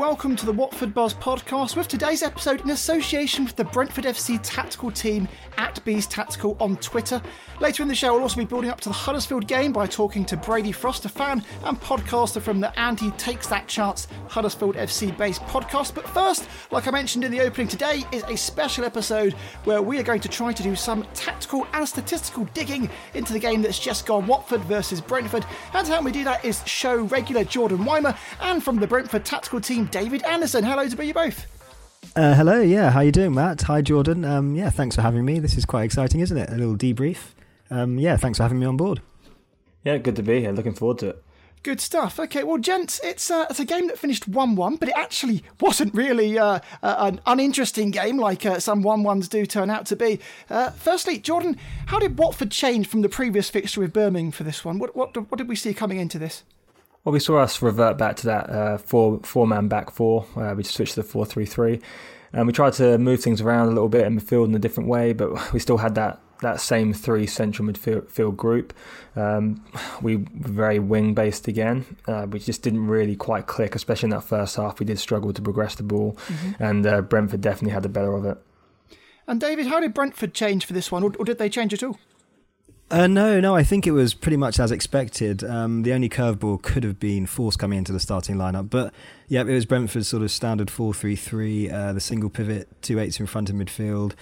welcome to the Watford Buzz podcast with today's episode in association with the Brentford FC tactical team at Bees Tactical on Twitter. Later in the show, we'll also be building up to the Huddersfield game by talking to Brady Frost, a fan and podcaster from the And He Takes That Chance Huddersfield FC based podcast. But first, like I mentioned in the opening, today is a special episode where we are going to try to do some tactical and statistical digging into the game that's just gone Watford versus Brentford. And to help me do that is show regular Jordan Wiemer and from the Brentford tactical team, David Anderson. Hello to you both. Uh, hello, yeah, how you doing, Matt? Hi, Jordan. Um, yeah, thanks for having me. This is quite exciting, isn't it? A little debrief. Um, yeah, thanks for having me on board. Yeah, good to be here. Looking forward to it. Good stuff. Okay, well, gents, it's uh, it's a game that finished one-one, but it actually wasn't really uh, uh, an uninteresting game like uh, some one-ones do turn out to be. Uh, firstly, Jordan, how did Watford change from the previous fixture with Birmingham for this one? What what what did we see coming into this? Well, we saw us revert back to that uh, four four man back four. Uh, we just switched to the four three three, and we tried to move things around a little bit in midfield in a different way, but we still had that that same three central midfield group. Um, we were very wing based again. Uh, we just didn't really quite click, especially in that first half. We did struggle to progress the ball, mm-hmm. and uh, Brentford definitely had the better of it. And David, how did Brentford change for this one, or, or did they change at all? Uh, no, no, I think it was pretty much as expected. Um, the only curveball could have been Forss coming into the starting lineup, but yeah, it was Brentford's sort of standard 4 3 3, uh, the single pivot, two eights in front of midfield,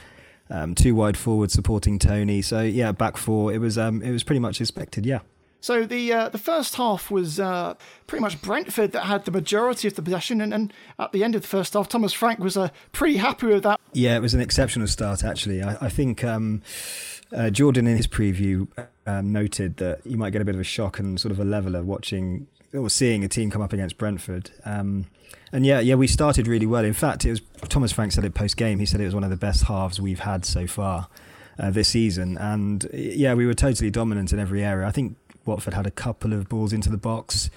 um, two wide forward supporting Toney. So yeah, back four. It was um, it was pretty much expected. Yeah. So the uh, the first half was uh, pretty much Brentford that had the majority of the possession, and, and at the end of the first half, Thomas Frank was uh, pretty happy with that. Yeah, it was an exceptional start. Actually, I, I think um, uh, Jordan in his preview um, noted that you might get a bit of a shock and sort of a leveler watching or seeing a team come up against Brentford. Um, and yeah, yeah, we started really well. In fact, it was Thomas Frank said it post game. He said it was one of the best halves we've had so far uh, this season. And yeah, we were totally dominant in every area. I think Watford had a couple of balls into the box,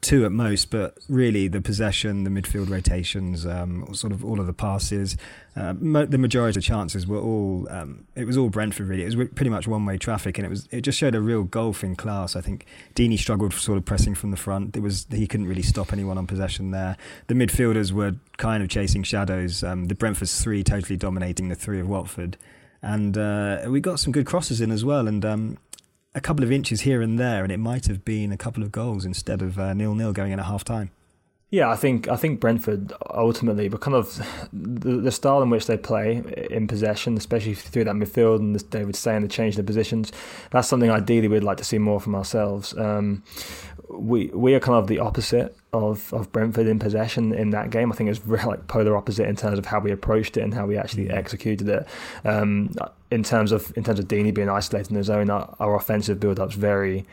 two at most, but really the possession, the midfield rotations, um, sort of all of the passes, uh, mo- the majority of chances were all. Um, it was all Brentford really. It was pretty much one-way traffic, and it was. It just showed a real golf in class. I think Deeney struggled sort of pressing from the front. It was he couldn't really stop anyone on possession there. The midfielders were kind of chasing shadows. Um, the Brentford's three totally dominating the three of Watford and uh, we got some good crosses in as well. And um, a couple of inches here and there, and it might have been a couple of goals instead of uh, nil nil going in at half time. Yeah, I think I think Brentford ultimately, but kind of the, the, style in which they play in possession, especially through that midfield, and as David saying, the change of positions, that's something ideally we'd like to see more from ourselves. Um, we we are kind of the opposite of, of Brentford in possession in that game. I think it's really like polar opposite in terms of how we approached it and how we actually executed it. Um, in terms of in terms of Deeney being isolated in his own, our, our offensive build up's very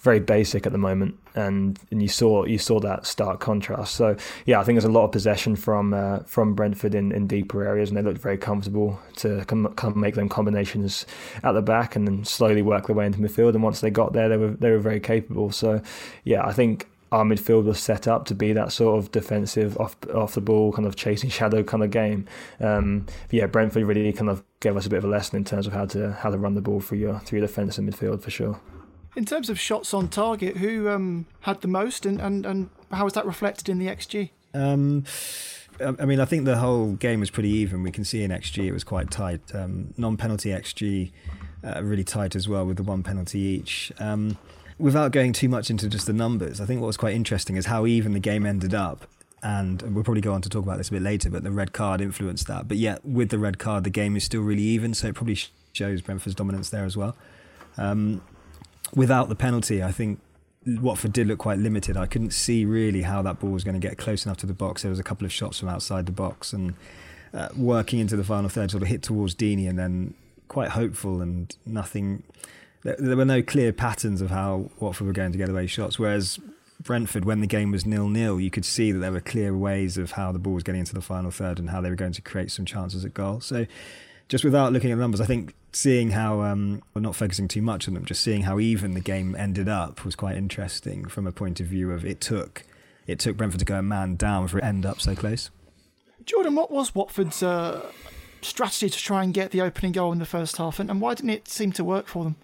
very basic at the moment, and and you saw you saw that stark contrast. So yeah, I think there's a lot of possession from uh, from Brentford in, in deeper areas, and they looked very comfortable to come, come make them combinations at the back, and then slowly work their way into midfield. And once they got there, they were they were very capable. So yeah, I think our midfield was set up to be that sort of defensive, off off the ball, kind of chasing shadow kind of game. Um, yeah, Brentford really kind of gave us a bit of a lesson in terms of how to how to run the ball through your through your defence and midfield for sure. In terms of shots on target, who um, had the most, and, and, and how was that reflected in the xG? Um, I mean, I think the whole game was pretty even. We can see in xG it was quite tight. Um, non-penalty xG uh, really tight as well, with the one penalty each. Um, without going too much into just the numbers, I think what was quite interesting is how even the game ended up. and we'll probably go on to talk about this a bit later. But the red card influenced that. But yet, with the red card, the game is still really even, so it probably shows Brentford's dominance there as well. Um, without the penalty, I think Watford did look quite limited. I couldn't see really how that ball was going to get close enough to the box. There was a couple of shots from outside the box and uh, working into the final third, sort of hit towards Deeney and then quite hopeful and nothing. There, there were no clear patterns of how Watford were going to get away shots. Whereas Brentford, when the game was nil nil, you could see that there were clear ways of how the ball was getting into the final third and how they were going to create some chances at goal. So, just without looking at the numbers, I think seeing how, um, well, not focusing too much on them, just seeing how even the game ended up was quite interesting from a point of view of it took it took Brentford to go a man down for it end up so close. Jordan, what was Watford's uh, strategy to try and get the opening goal in the first half, and, and why didn't it seem to work for them?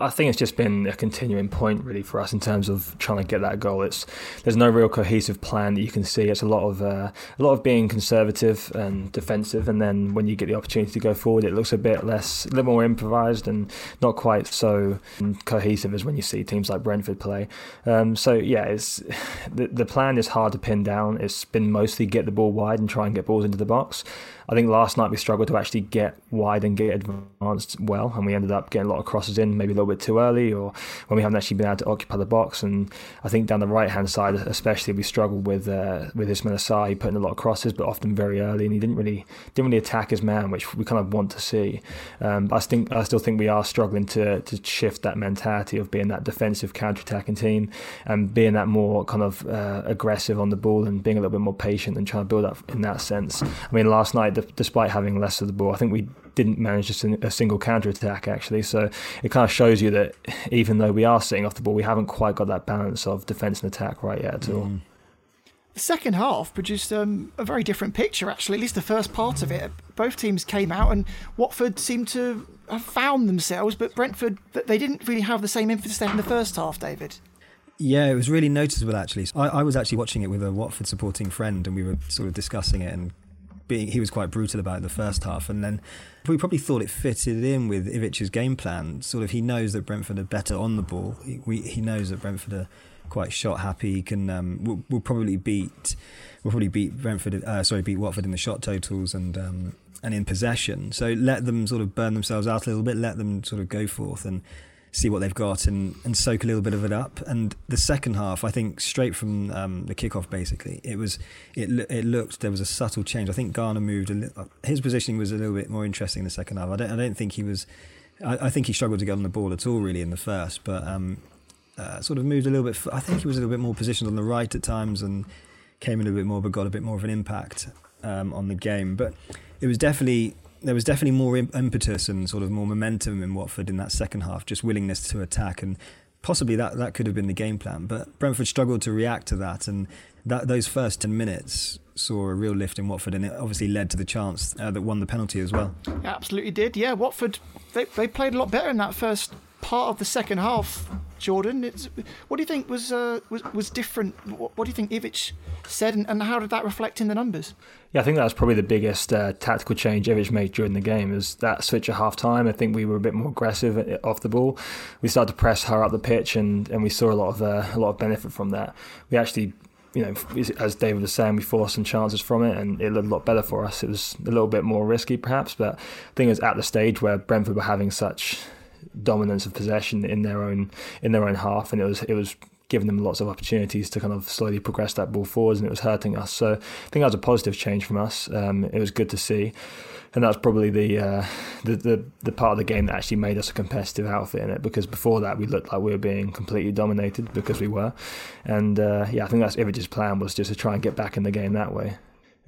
I think it's just been a continuing point really for us in terms of trying to get that goal. It's there's no real cohesive plan that you can see. It's a lot of uh, a lot of being conservative and defensive, and then when you get the opportunity to go forward, it looks a bit less, a little more improvised and not quite so cohesive as when you see teams like Brentford play. Um, so yeah, it's the the plan is hard to pin down. It's been mostly get the ball wide and try and get balls into the box. I think last night we struggled to actually get wide and get advanced well, and we ended up getting a lot of crosses in, maybe a little bit too early, or when we haven't actually been able to occupy the box. And I think down the right hand side, especially, we struggled with uh, with Ismaila Sarr putting a lot of crosses, but often very early, and he didn't really didn't really attack his man, which we kind of want to see. Um, I think I still think we are struggling to to shift that mentality of being that defensive counter attacking team and being that more kind of uh, aggressive on the ball and being a little bit more patient and trying to build up in that sense. I mean, last night despite having less of the ball. I think we didn't manage just a single counter attack actually. So it kind of shows you that even though we are sitting off the ball, we haven't quite got that balance of defence and attack right yet at all. Mm. The second half produced um, a very different picture, actually, at least the first part of it. Both teams came out, and Watford seemed to have found themselves, but Brentford, they didn't really have the same emphasis they had in the first half, David. Yeah, it was really noticeable actually. I, I, was actually watching it with a Watford supporting friend, and we were sort of discussing it and being he was quite brutal about it the first half, and then we probably thought it fitted in with Ivic's game plan. Sort of, he knows that Brentford are better on the ball. He, we, he knows that Brentford are quite shot happy. He can um, will we'll probably beat we'll probably beat Brentford. Uh, sorry, beat Watford in the shot totals and. Um, and in possession, so let them sort of burn themselves out a little bit. Let them sort of go forth and see what they've got and, and soak a little bit of it up. And the second half, I think, straight from um, the kickoff, basically, it was it it looked there was a subtle change. I think Garner moved a little. His positioning was a little bit more interesting in the second half. I don't I don't think he was. I, I think he struggled to get on the ball at all really in the first, but um, uh, sort of moved a little bit. I think he was a little bit more positioned on the right at times and came a little bit more, but got a bit more of an impact um, on the game. But it was definitely there was definitely more impetus and sort of more momentum in Watford in that second half, just willingness to attack, and possibly that that could have been the game plan. But Brentford struggled to react to that, and that those first ten minutes saw a real lift in Watford, and it obviously led to the chance uh, that won the penalty as well. absolutely did. Yeah, Watford they they played a lot better in that first part of the second half, Jordan. It's, what do you think was uh, was, was different? What, what, do you think Ivic said, and, and, how did that reflect in the numbers? Yeah, I think that was probably the biggest uh, tactical change Ivic made during the game. Is that switch at half time? I think we were a bit more aggressive off the ball. We started to press her up the pitch, and, and we saw a lot of uh, a lot of benefit from that. We actually you know, as David was saying, we forced some chances from it, and it looked a lot better for us. It was a little bit more risky, perhaps, but I think it was at the stage where Brentford were having such dominance of possession in their own in their own half, and it was it was giving them lots of opportunities to kind of slowly progress that ball forwards, and it was hurting us. So I think that was a positive change from us. Um, it was good to see, and that's probably the, uh, the, the the part of the game that actually made us a competitive outfit in it. Because before that, we looked like we were being completely dominated because we were, and uh, yeah, I think that's Ivic's plan was just to try and get back in the game that way.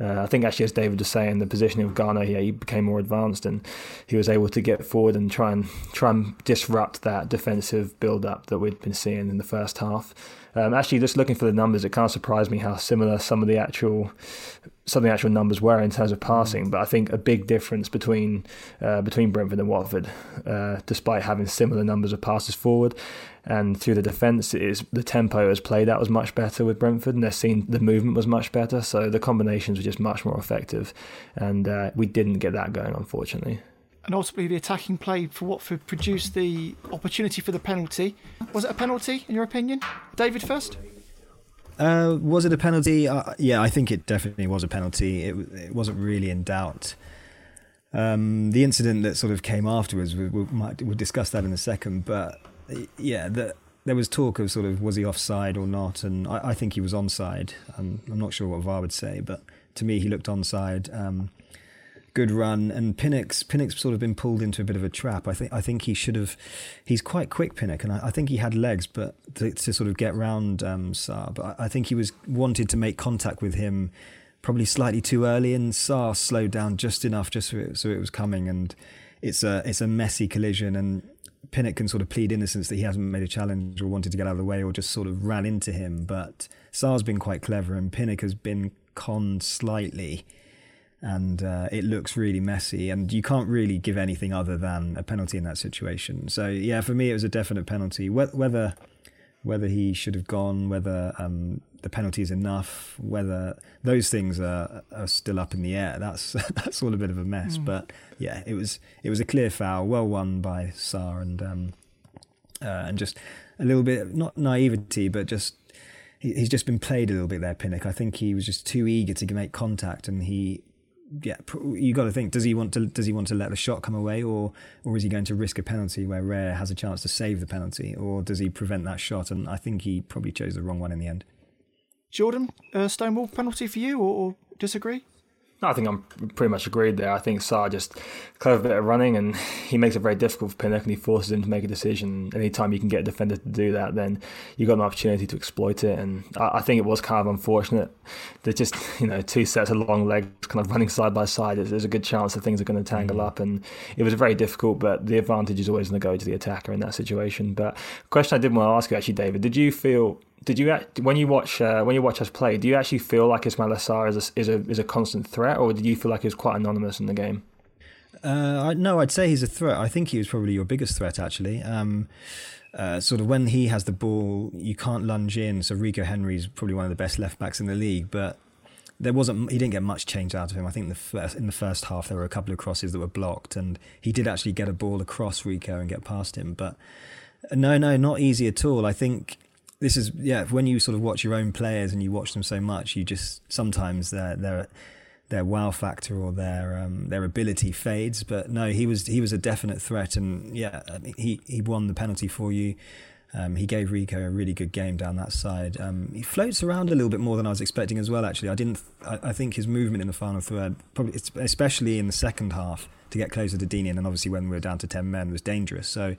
Uh, I think actually, as David was saying, the positioning of Ghana, yeah, he became more advanced and he was able to get forward and try and try and disrupt that defensive build-up that we'd been seeing in the first half. Um, actually, just looking for the numbers, it kind of surprised me how similar some of the actual some of the actual numbers were in terms of passing. But I think a big difference between uh, between Brentford and Watford, uh, despite having similar numbers of passes forward, and through the defence is the tempo as played out was much better with Brentford, and they're seeing the movement was much better. So the combinations were just much more effective, and uh, we didn't get that going, unfortunately. And ultimately, the attacking play for Watford produced the opportunity for the penalty. Was it a penalty, in your opinion? David first? Uh, was it a penalty? Uh, yeah, I think it definitely was a penalty. It, it wasn't really in doubt. Um, the incident that sort of came afterwards, we, we might we'll discuss that in a second. But yeah, the, there was talk of sort of was he offside or not, and I, I think he was onside. Um, I'm not sure what VAR would say, but to me, he looked onside. Um, good run, and Pinnock's Pinnock's sort of been pulled into a bit of a trap. I think I think he should have. He's quite quick, Pinnock, and I, I think he had legs, but to, to sort of get round um, Sarr. But I, I think he was wanted to make contact with him probably slightly too early, and Sarr slowed down just enough, just so it, so it was coming. And it's a it's a messy collision, and Pinnock can sort of plead innocence that he hasn't made a challenge or wanted to get out of the way or just sort of ran into him. But Sarr's been quite clever, and Pinnock has been conned slightly and uh, it looks really messy. And you can't really give anything other than a penalty in that situation. So yeah, for me, it was a definite penalty. Whether whether he should have gone, whether um, the penalty is enough, whether those things are, are still up in the air. That's that's all a bit of a mess. Mm. But yeah, it was it was a clear foul, well won by Sarr, and um, uh, and just a little bit not naivety, but just he's just been played a little bit there, Pinnock. I think he was just too eager to make contact, and he yeah, you got to think: does he want to does he want to let the shot come away, or or is he going to risk a penalty where Raya has a chance to save the penalty, or does he prevent that shot? And I think he probably chose the wrong one in the end. Jordan, uh, Stonewall penalty for you, or, or disagree? I think I'm pretty much agreed there. I think Sarr just clever bit of running, and he makes it very difficult for Pinnock, and he forces him to make a decision. Anytime you can get a defender to do that, then you've got an opportunity to exploit it. And I, I think it was kind of unfortunate. They're just you know two sets of long legs, kind of running side by side. There's, there's a good chance that things are going to tangle mm. up, and it was very difficult. But the advantage is always going to go to the attacker in that situation. But question I did want to ask you actually, David, did you feel did you when you watch uh, when you watch us play? Do you actually feel like Ismaila Sarr is a, is a is a constant threat, or did you feel like he was quite anonymous in the game? Uh, no, I'd say he's a threat. I think he was probably your biggest threat, actually. Um, uh, sort of when he has the ball, you can't lunge in. So Rico Henry's probably one of the best left backs in the league, but there wasn't. He didn't get much change out of him. I think the first, in the first half there were a couple of crosses that were blocked, and he did actually get a ball across Rico and get past him. But no, no, not easy at all. I think this is yeah. When you sort of watch your own players and you watch them so much, you just sometimes their their their wow factor or their um, their ability fades. But no, he was he was a definite threat, and yeah, I mean, he he won the penalty for you. Um, he gave Rico a really good game down that side. Um, he floats around a little bit more than I was expecting as well. Actually, I didn't. I, I think his movement in the final third, probably especially in the second half, to get closer to Deeney, and obviously when we were down to ten men, was dangerous. So,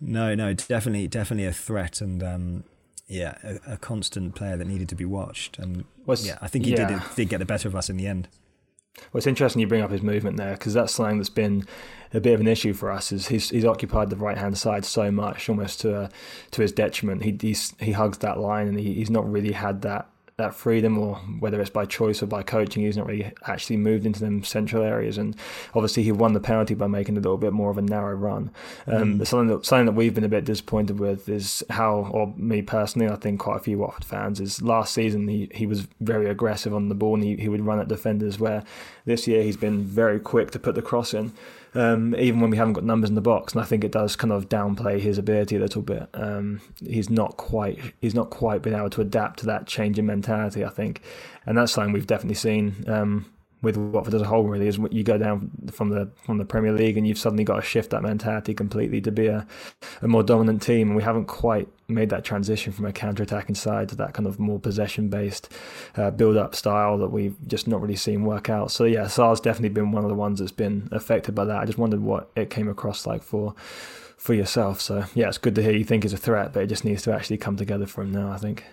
no, no, definitely, definitely a threat, and um, yeah, a, a, constant player that needed to be watched. And yeah, I think he yeah. did did get the better of us in the end. Well, it's interesting you bring up his movement there because that's something that's been a bit of an issue for us. Is he's, he's occupied the right hand side so much, almost to uh, to his detriment. He he hugs that line, and he, he's not really had that that freedom, or whether it's by choice or by coaching, he's not really actually moved into them central areas. And obviously, he won the penalty by making a little bit more of a narrow run. Um, mm. Something that something that we've been a bit disappointed with is how, or me personally, I think quite a few Watford fans is last season he, he was very aggressive on the ball and he, he would run at defenders. Where this year he's been very quick to put the cross in um, even when we haven't got numbers in the box. And I think it does kind of downplay his ability a little bit. Um, he's not quite he's not quite been able to adapt to that change in mentality. I think, and that's something we've definitely seen. Um, with Watford as a whole, really, is you go down from the from the Premier League and you've suddenly got to shift that mentality completely to be a, a more dominant team, and we haven't quite made that transition from a counter-attacking side to that kind of more possession-based uh, build-up style that we've just not really seen work out. So yeah, Sarr's definitely been one of the ones that's been affected by that. I just wondered what it came across like for for yourself. So yeah, it's good to hear you think he's a threat, but it just needs to actually come together for him now. I think.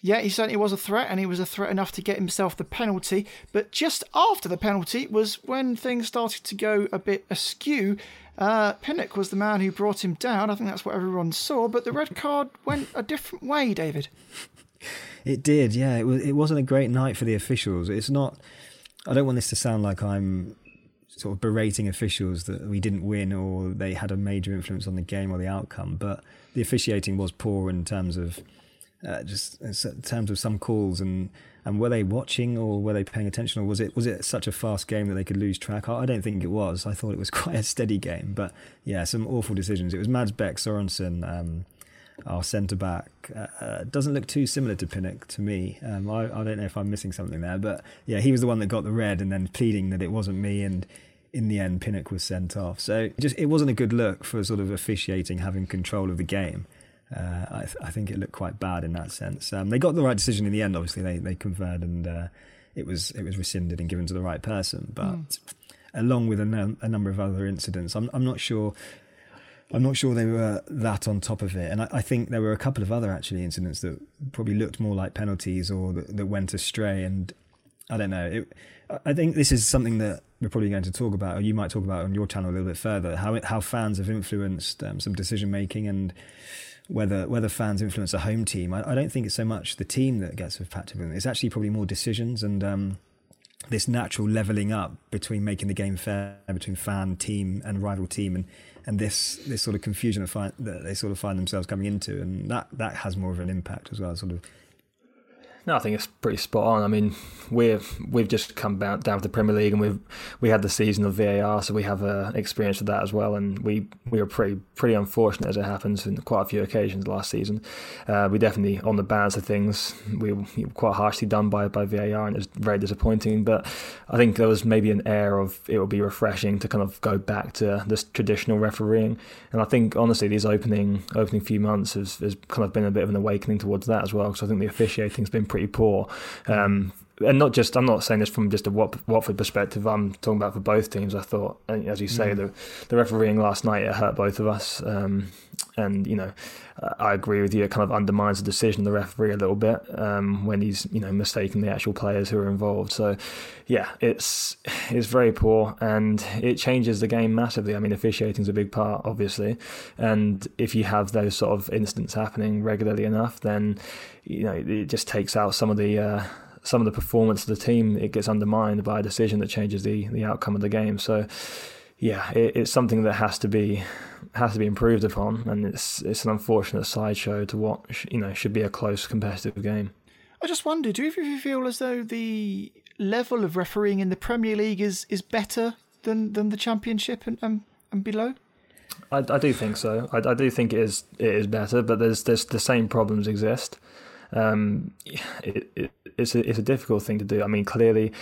Yeah, he certainly was a threat, and he was a threat enough to get himself the penalty. But just after the penalty was when things started to go a bit askew. Uh, Pinnock was the man who brought him down. I think that's what everyone saw. But the red card went a different way, David. It did, yeah. It was. It wasn't a great night for the officials. It's not. I don't want this to sound like I'm sort of berating officials that we didn't win or they had a major influence on the game or the outcome. But the officiating was poor in terms of uh, just in terms of some calls and and were they watching or were they paying attention or was it was it such a fast game that they could lose track? I don't think it was. I thought it was quite a steady game, but yeah, some awful decisions. It was Mads Bech Sorensen. Um, our centre back uh, uh, doesn't look too similar to Pinnock to me. Um, I, I, don't know if I'm missing something there, but yeah, he was the one that got the red and then pleading that it wasn't me. And in the end, Pinnock was sent off. So just it wasn't a good look for sort of officiating having control of the game. Uh, I, th- I, think it looked quite bad in that sense. Um, they got the right decision in the end. Obviously, they they conferred and uh, it was it was rescinded and given to the right person. But mm. along with a, a number of other incidents, I'm I'm not sure I'm not sure they were that on top of it. And I, I, think there were a couple of other actually incidents that probably looked more like penalties or that, that went astray. And I don't know. It, I think this is something that we're probably going to talk about, or you might talk about on your channel a little bit further. How it, how fans have influenced um, some decision making and whether whether fans influence a home team. I, I, don't think it's so much the team that gets impacted. It's actually probably more decisions and. Um, this natural leveling up between making the game fair between fan, team, and rival team, and and this this sort of confusion of find, that they sort of find themselves coming into, and that that has more of an impact as well. Sort of no, I think it's pretty spot on. I mean, we've we've just come down, down to the Premier League, and we've we had the season of VAR, so we have uh, experience with that as well. And we we were pretty pretty unfortunate as it happens in quite a few occasions last season. Uh, we definitely on the balance of things, we were quite harshly done by by VAR, and it was very disappointing. But I think there was maybe an air of it would be refreshing to kind of go back to this traditional refereeing. And I think honestly, these opening opening few months has, has kind of been a bit of an awakening towards that as well. Because I think the officiating's been pretty poor. Um, and not just I'm not saying this from just a Watford perspective. I'm talking about for both teams. I thought, as you say, mm. the the refereeing last night it hurt both of us. Um, and you know, I agree with you. It kind of undermines the decision of the referee a little bit um, when he's you know mistaking the actual players who are involved. So, yeah, it's it's very poor and it changes the game massively. I mean, officiating is a big part, obviously, and if you have those sort of incidents happening regularly enough, then you know it just takes out some of the. Uh, some of the performance of the team, it gets undermined by a decision that changes the, the outcome of the game. So, yeah, it, it's something that has to be has to be improved upon, and it's it's an unfortunate sideshow to what you know should be a close competitive game. I just wonder, do you feel as though the level of refereeing in the Premier League is, is better than, than the Championship and, and, and below? I, I do think so. I, I do think it is it is better, but there's there's the same problems exist. Um, it, it, it's a, it's a difficult thing to do. I mean, clearly,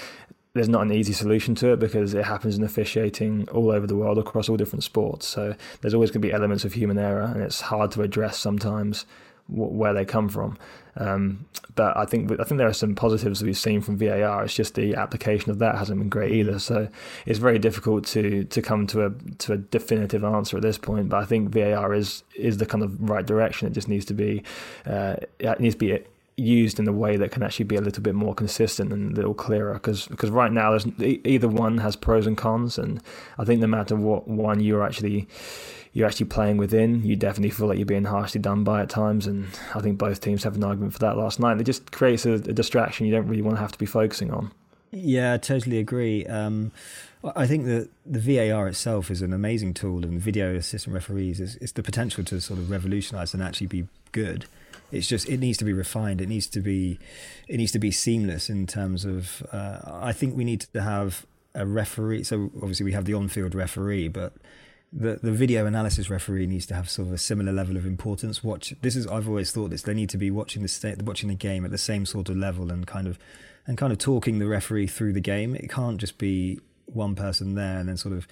there's not an easy solution to it because it happens in officiating all over the world across all different sports. So there's always going to be elements of human error, and it's hard to address sometimes where they come from. Um, but I think I think there are some positives we've seen from VAR. It's just the application of that hasn't been great either. So it's very difficult to to come to a to a definitive answer at this point. But I think VAR is is the kind of right direction. It just needs to be uh, it needs to be used in a way that can actually be a little bit more consistent and a little clearer because because right now there's either one has pros and cons and I think no matter what one you're actually you're actually playing within you definitely feel like you're being harshly done by at times and I think both teams have an argument for that last night it just creates a, a distraction you don't really want to have to be focusing on yeah I totally agree um, I think that the VAR itself is an amazing tool and video assistant referees is, the potential to sort of revolutionize and actually be good it's just it needs to be refined. It needs to be it needs to be seamless in terms of. Uh, I think we need to have a referee. So obviously we have the on-field referee, but the the video analysis referee needs to have sort of a similar level of importance. Watch this is I've always thought this. They need to be watching the state, watching the game at the same sort of level and kind of and kind of talking the referee through the game. It can't just be one person there and then sort of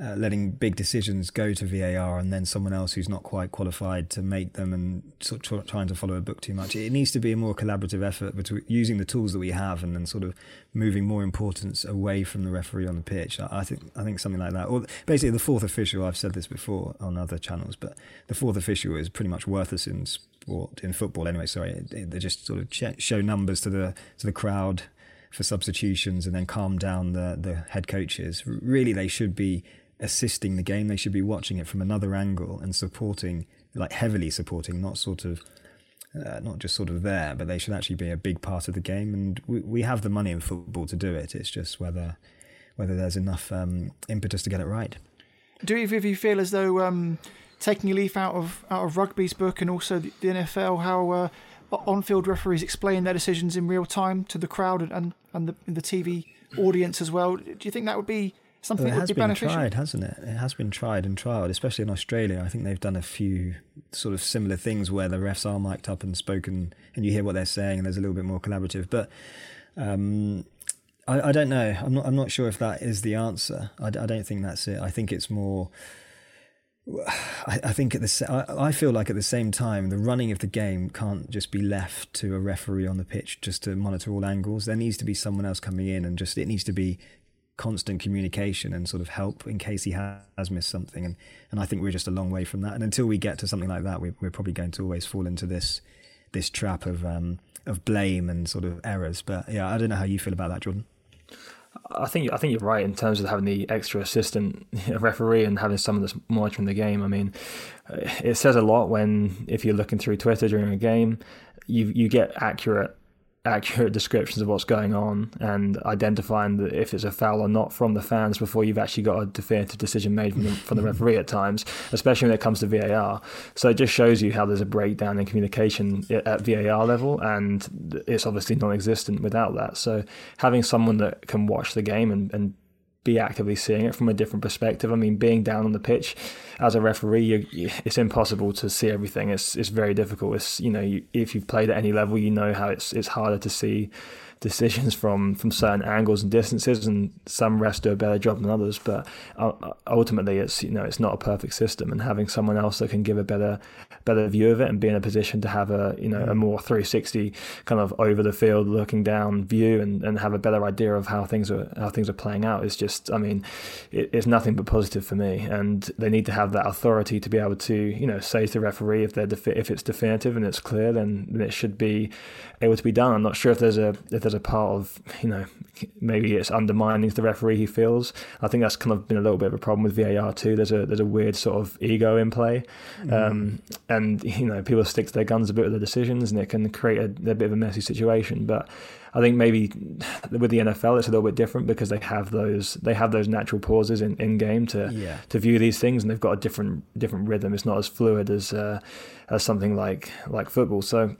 uh, letting big decisions go to VAR and then someone else who's not quite qualified to make them and sort of trying to follow a book too much. It needs to be a more collaborative effort between using the tools that we have and then sort of moving more importance away from the referee on the pitch. I, think I think something like that. Or basically, the fourth official. I've said this before on other channels, but the fourth official is pretty much worthless in sport in football. Anyway, sorry, they just sort of show numbers to the to the crowd for substitutions and then calm down the the head coaches. Really, they should be assisting the game. They should be watching it from another angle and supporting, like heavily supporting, not sort of, uh, not just sort of there, but they should actually be a big part of the game. And we, we have the money in football to do it. It's just whether whether there's enough um, impetus to get it right. Do either of you feel as though um, taking a leaf out of out of rugby's book and also the, the NFL, how uh, on-field referees explain their decisions in real time to the crowd and and, and the, the TV audience as well? Do you think that would be something well, it has be been beneficial? tried, hasn't it? It has been tried and trialed, especially in Australia. I think they've done a few sort of similar things where the refs are mic'd up and spoken, and you hear what they're saying, and there's a little bit more collaborative. But um, I, I, don't know. I'm not. I'm not sure if that is the answer. I, I don't think that's it. I think it's more. I, I think at the I feel like at the same time the running of the game can't just be left to a referee on the pitch just to monitor all angles. There needs to be someone else coming in and just it needs to be constant communication and sort of help in case he has missed something. And and I think we're just a long way from that. And until we get to something like that, we, we're probably going to always fall into this this trap of um, of blame and sort of errors. But yeah, I don't know how you feel about that, Jordan. I think I think you're right in terms of having the extra assistant referee and having someone that's monitoring the game. I mean, it says a lot when if you're looking through Twitter during a game, you you get accurate accurate descriptions of what's going on and identifying that if it's a foul or not from the fans before you've actually got a definitive decision made from the, from the referee at times, especially when it comes to VAR. So it just shows you how there's a breakdown in communication at VAR level, and it's obviously non-existent without that. So having someone that can watch the game and, and be actively seeing it from a different perspective. I mean, being down on the pitch as a referee, you, it's impossible to see everything. It's it's very difficult. It's you know, you, if you've played at any level, you know how it's it's harder to see decisions from from certain angles and distances, and some refs do a better job than others. But ultimately, it's you know it's not a perfect system, and having someone else that can give a better better view of it and be in a position to have a you know a mm. more 360 kind of over the field looking down view and, and have a better idea of how things are how things are playing out is just I mean it, it's nothing but positive for me, and they need to have that authority to be able to you know say to the referee if they're defi- if it's definitive and it's clear, then, then it should be able to be done. I'm not sure if there's a if there's a part of you know maybe it's undermining the referee he feels. I think that's kind of been a little bit of a problem with VAR too. There's a there's a weird sort of ego in play, mm. um, and you know people stick to their guns a bit with the decisions, and it can create a, a bit of a messy situation. But I think maybe with the NFL it's a little bit different because they have those they have those natural pauses in, in game to yeah. to view these things, and they've got a different different rhythm. It's not as fluid as uh, as something like like football. So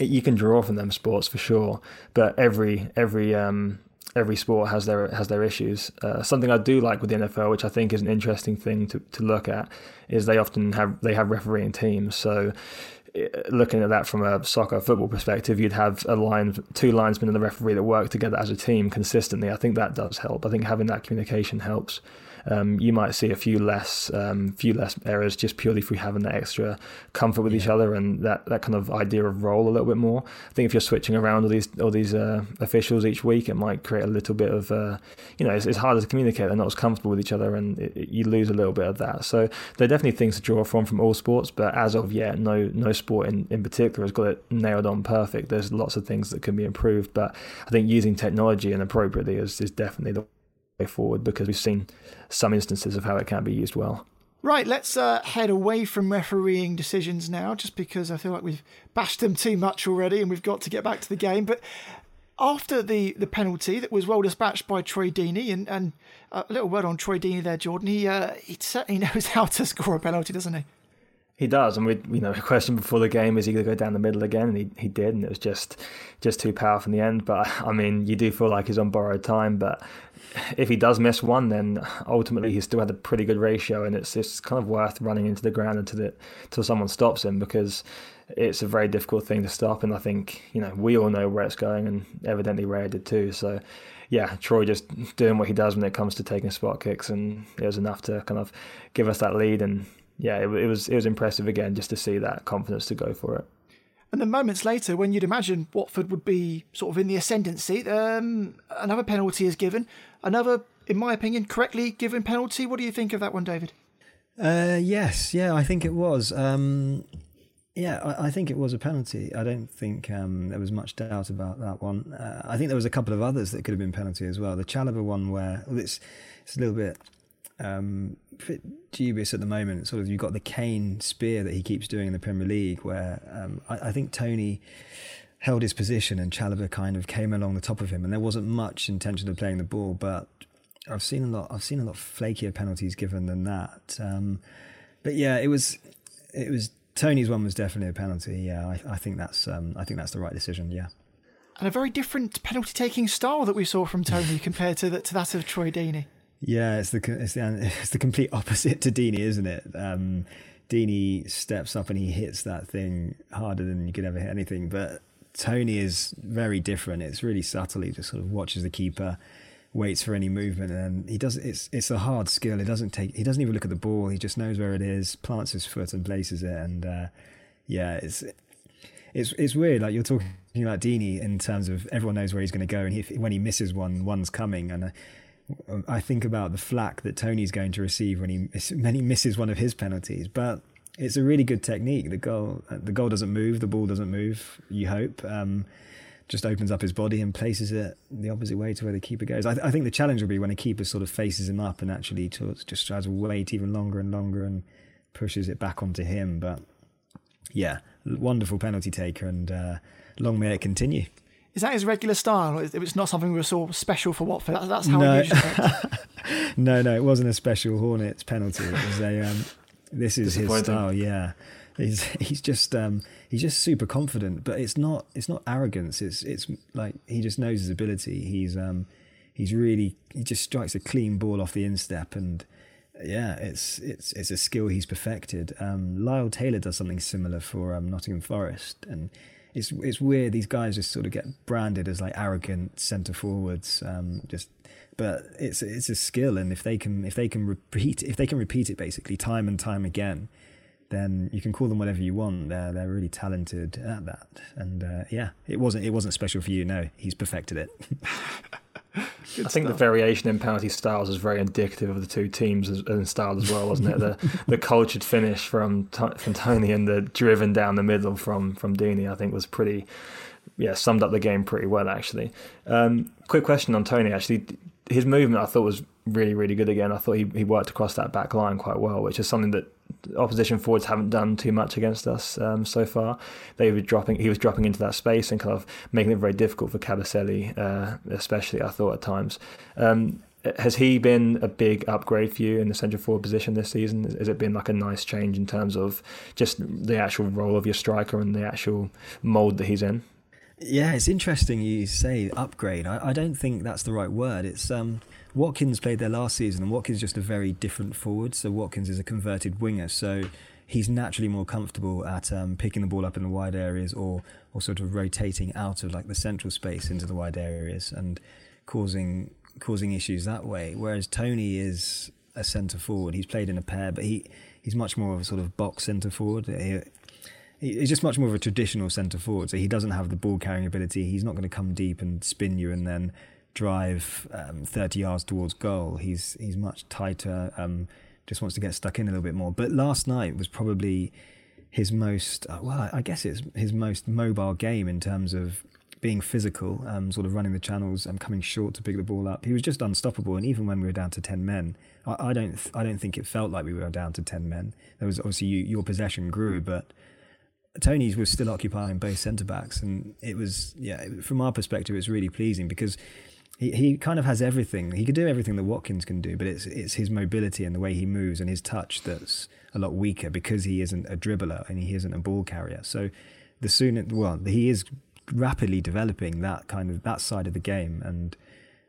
you can draw from them sports for sure, but every every um, every sport has their has their issues. Uh, something I do like with the NFL, which I think is an interesting thing to, to look at, is they often have they have refereeing teams. So uh, looking at that from a soccer football perspective, you'd have a line, two linesmen and the referee that work together as a team consistently. I think that does help. I think having that communication helps um, you might see a few less um, few less errors just purely through having that extra comfort with yeah. each other and that, that kind of idea of role a little bit more. I think if you're switching around all these all these uh, officials each week, it might create a little bit of uh, you know it's, it's, harder to communicate. They're not as comfortable with each other, and it, it, you lose a little bit of that. So there are definitely things to draw from from all sports, but as of yet, no no sport in, in particular has got it nailed on perfect. There's lots of things that can be improved, but I think using technology and appropriately is, is definitely the forward because we've seen some instances of how it can be used well. Right, let's uh, head away from refereeing decisions now, just because I feel like we've bashed them too much already and we've got to get back to the game. But after the, the penalty that was well dispatched by Troy Deeney, and, and a little word on Troy Deeney there, Jordan, he, uh, he certainly knows how to score a penalty, doesn't he? He does, and we, you know, the question before the game is he going to go down the middle again, and he, he did, and it was just just too powerful in the end. But I mean, you do feel like he's on borrowed time. But if he does miss one, then ultimately he still had a pretty good ratio, and it's it's kind of worth running into the ground until until someone stops him because it's a very difficult thing to stop. And I think you know we all know where it's going, and evidently Raya did too. So yeah, Troy just doing what he does when it comes to taking spot kicks, and it was enough to kind of give us that lead and yeah, it, it was it was impressive again just to see that confidence to go for it. And then moments later, when you'd imagine Watford would be sort of in the ascendancy, um, another penalty is given. Another, in my opinion, correctly given penalty. What do you think of that one, David? Uh, yes, yeah, I think it was. Um, yeah, I, I, think it was a penalty. I don't think um, there was much doubt about that one. Uh, I think there was a couple of others that could have been penalty as well. The Chalobah one, where well, it's it's a little bit um, dubious at the moment. Sort of, you've got the Kane spear that he keeps doing in the Premier League, where um, I, I, think Toney held his position and Chalobah kind of came along the top of him, and there wasn't much intention of playing the ball. But I've seen a lot. I've seen a lot flakier penalties given than that. Um, but yeah, it was. It was Toney's one was definitely a penalty. Yeah, I, I think that's. Um, I think that's the right decision. Yeah. And a very different penalty taking style that we saw from Toney compared to, the, to that of Troy Deeney. Yeah, it's the it's the, it's the complete opposite to Deeney, isn't it? Um, Deeney steps up and he hits that thing harder than you could ever hit anything. But Toney is very different. It's really subtle. He just sort of watches the keeper, waits for any movement, and he does. It's it's a hard skill. He doesn't take. He doesn't even look at the ball. He just knows where it is, plants his foot and places it. And uh, yeah, it's it's it's weird. Like you're talking about Deeney in terms of everyone knows where he's going to go, and he, when he misses one, one's coming. And uh, I think about the flack that Toney's going to receive when he when he misses one of his penalties. But it's a really good technique. The goal uh, the goal doesn't move, the ball doesn't move. You hope. Um, just opens up his body and places it the opposite way to where the keeper goes. I, th- I think the challenge will be when a keeper sort of faces him up and actually just tries to wait even longer and longer and pushes it back onto him. But yeah, wonderful penalty taker, and uh, long may it continue. Is that his regular style? Or it's not something we saw special for Watford. That's, that's how no. usually. no, no, it wasn't a special Hornets penalty. It was a. Um, this is his style. Yeah, he's he's just um, he's just super confident, but it's not it's not arrogance. It's it's like he just knows his ability. He's um, he's really he just strikes a clean ball off the instep and yeah, it's it's it's a skill he's perfected. Um, Lyle Taylor does something similar for um, Nottingham Forest, and it's it's weird. These guys just sort of get branded as like arrogant centre forwards. Um, just, but it's it's a skill, and if they can if they can repeat if they can repeat it basically time and time again, then you can call them whatever you want. They're they're really talented at that, and uh, yeah, it wasn't it wasn't special for you. No, he's perfected it. I think the variation in penalty styles is very indicative of the two teams in style as well, wasn't it? The the cultured finish from from Toney and the driven down the middle from from Deeney, I think, was pretty. Yeah, summed up the game pretty well actually. Um, quick question on Toney Actually, his movement I thought was really really good again. I thought he he worked across that back line quite well, which is something that opposition forwards haven't done too much against us um, so far. They were dropping, he was dropping into that space and kind of making it very difficult for Kabasele, uh, especially I thought at times. Um, has he been a big upgrade for you in the central forward position this season? Has it been like a nice change in terms of just the actual role of your striker and the actual mould that he's in? Yeah, it's interesting you say upgrade. I, I don't think that's the right word. It's um, Watkins played there last season, and Watkins is just a very different forward. So Watkins is a converted winger, so he's naturally more comfortable at um, picking the ball up in the wide areas or or sort of rotating out of like the central space into the wide areas and causing causing issues that way. Whereas Toney is a centre forward. He's played in a pair, but he he's much more of a sort of box centre forward. He, he's just much more of a traditional centre forward. So he doesn't have the ball carrying ability. He's not going to come deep and spin you and then drive um, 30 yards towards goal. He's he's much tighter. Um, just wants to get stuck in a little bit more. But last night was probably his most uh, well, I guess it's his most mobile game in terms of being physical, um, sort of running the channels and coming short to pick the ball up. He was just unstoppable. And even when we were down to ten men, I, I don't I don't think it felt like we were down to ten men. There was obviously you, your possession grew, but Toney's was still occupying both centre backs, and it was yeah. From our perspective, it's really pleasing because he, he kind of has everything. He could do everything that Watkins can do, but it's it's his mobility and the way he moves and his touch that's a lot weaker because he isn't a dribbler and he isn't a ball carrier. So the sooner, well, he is rapidly developing that kind of that side of the game, and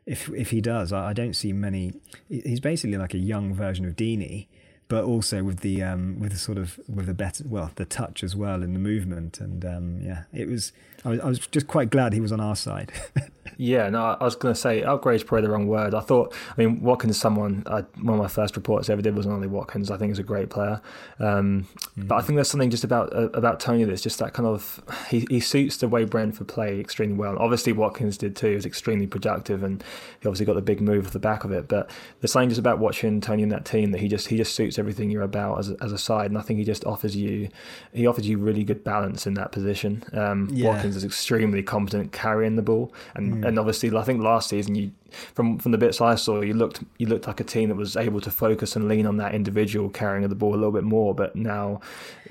if if he does, I, I don't see many. He's basically like a young version of Deeney but also with the um, with the sort of with the better well the touch as well in the movement and um, yeah it was I was, I was just quite glad he was on our side. yeah, no, I was going to say upgrade is probably the wrong word. I thought, I mean, Watkins, someone I, one of my first reports I ever did was on Ollie Watkins. I think he's a great player, um, mm. but I think there's something just about uh, about Toney that's just that kind of he, he suits the way Brentford play extremely well. And obviously, Watkins did too. He was extremely productive, and he obviously got the big move off the back of it. But there's something just about watching Toney in that team that he just he just suits everything you're about as a, as a side, and I think he just offers you he offers you really good balance in that position. Um, yeah. Watkins is extremely competent carrying the ball, and mm. and obviously I think last season you from from the bits I saw you looked you looked like a team that was able to focus and lean on that individual carrying of the ball a little bit more, but now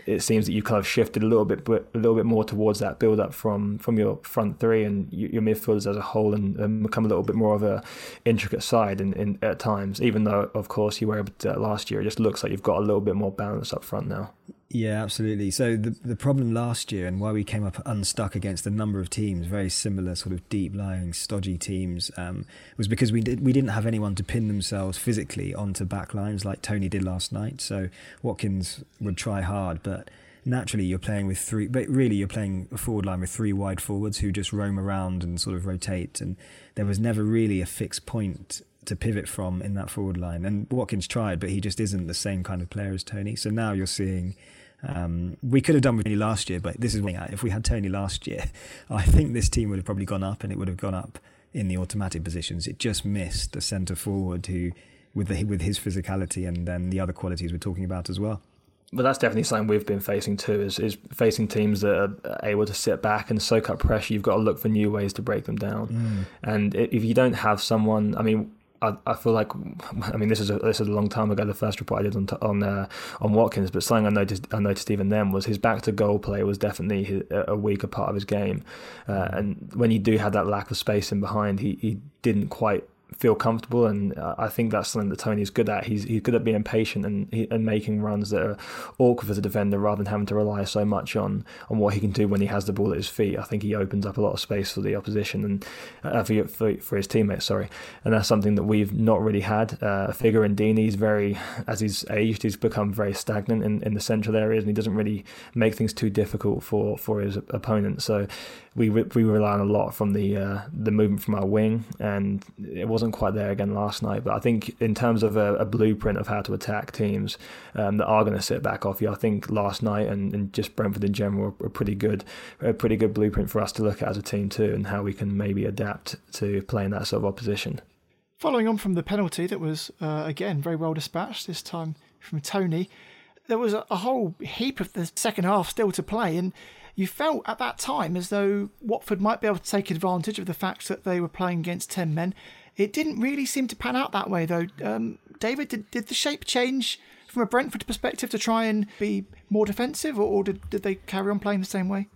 it seems that you kind of shifted a little bit a little bit more towards that build up from from your front three and your midfielders as a whole, and, and become a little bit more of a intricate side in, in at times. Even though of course you were able to last year, it just looks like you've got a little bit more balance up front now. Yeah, absolutely. So the the problem last year and why we came up unstuck against a number of teams, very similar sort of deep lying, stodgy teams, um, was because we did we didn't have anyone to pin themselves physically onto back lines like Toney did last night. So Watkins would try hard, but naturally you're playing with three but really you're playing a forward line with three wide forwards who just roam around and sort of rotate and there was never really a fixed point to pivot from in that forward line and Watkins tried but he just isn't the same kind of player as Toney so now you're seeing um, we could have done with Toney last year, but this is what if we had Toney last year, I think this team would have probably gone up, and it would have gone up in the automatic positions. It just missed a centre forward who, with the, with his physicality and then the other qualities we're talking about as well. But that's definitely something we've been facing too. Is, is facing teams that are able to sit back and soak up pressure. You've got to look for new ways to break them down. Mm. And if you don't have someone, I mean, I, I feel like I mean this is a this is a long time ago the first report I did on on uh, on Watkins but something I noticed I noticed even then was his back to goal play was definitely a weaker part of his game. Uh, and when you do have that lack of space in behind he, he didn't quite feel comfortable, and I think that's something that Toney's good at. He's he's good at being patient and and making runs that are awkward for the defender rather than having to rely so much on on what he can do when he has the ball at his feet. I think he opens up a lot of space for the opposition and uh, for, for, for his teammates. Sorry, and that's something that we've not really had. Uh, Figure and Deeney's very as he's aged, he's become very stagnant in, in the central areas, and he doesn't really make things too difficult for for his opponent. So we we rely on a lot from the uh, the movement from our wing, and it wasn't quite there again last night. But I think in terms of a, a blueprint of how to attack teams um, that are going to sit back off you, I think last night and, and just Brentford in general are pretty good, a pretty good blueprint for us to look at as a team too, and how we can maybe adapt to playing that sort of opposition. Following on from the penalty that was uh, again very well dispatched this time from Toney, there was a whole heap of the second half still to play and you felt at that time as though Watford might be able to take advantage of the fact that they were playing against 10 men. It didn't really seem to pan out that way, though. Um, David, did, did the shape change from a Brentford perspective to try and be more defensive, or, or did, did they carry on playing the same way?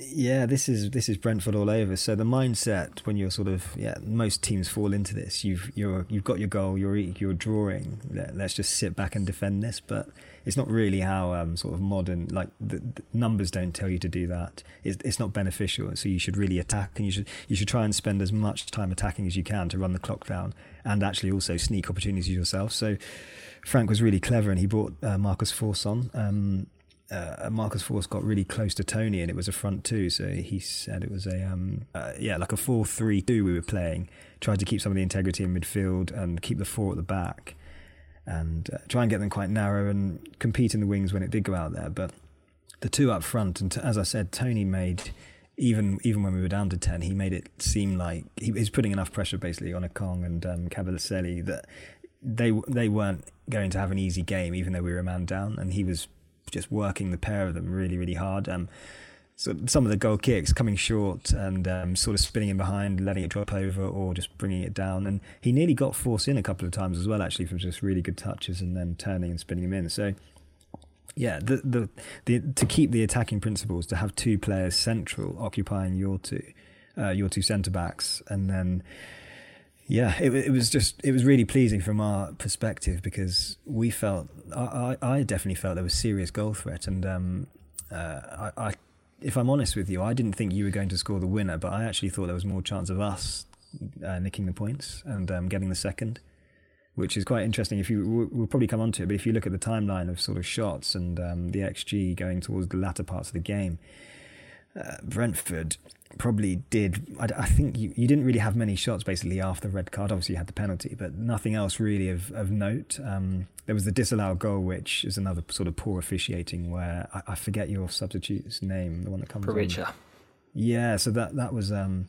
Yeah, this is this is Brentford all over. So the mindset when you're sort of yeah, most teams fall into this. You've you're you've got your goal, you're you're drawing. Let's just sit back and defend this. But it's not really how um, sort of modern like the, the, numbers don't tell you to do that. It's, it's not beneficial. So you should really attack, and you should you should try and spend as much time attacking as you can to run the clock down, and actually also sneak opportunities yourself. So Frank was really clever, and he brought uh, Marcus Forss on. Um, uh, Marcus Forss got really close to Toney, and it was a front two. So he said it was a um, uh, yeah, like a four-three-two we were playing. Tried to keep some of the integrity in midfield and keep the four at the back, and uh, try and get them quite narrow and compete in the wings when it did go out there. But the two up front, and t- as I said, Toney made even even when we were down to ten, he made it seem like he was putting enough pressure basically on Ekong and um, that they they weren't going to have an easy game, even though we were a man down, and he was just working the pair of them really, really hard. Um, so some of the goal kicks coming short and um, sort of spinning in behind, letting it drop over, or just bringing it down. And he nearly got Forss in a couple of times as well, actually, from just really good touches and then turning and spinning him in. So yeah, the, the the to keep the attacking principles, to have two players central occupying your two, uh, your two centre backs, and then yeah, it, it was just it was really pleasing from our perspective because we felt I, I definitely felt there was serious goal threat, and um, uh, I, I, if I'm honest with you, I didn't think you were going to score the winner, but I actually thought there was more chance of us uh, nicking the points and um, getting the second, which is quite interesting. If you we'll probably come on to it, but if you look at the timeline of sort of shots and um, the xG going towards the latter parts of the game, uh, Brentford probably did. I, I, think you, you didn't really have many shots basically after the red card. Obviously, you had the penalty, but nothing else really of, of note. Um, there was the disallowed goal, which is another sort of poor officiating where I, I forget your substitute's name, the one that comes Perica. on. Yeah, so that, that was. Um,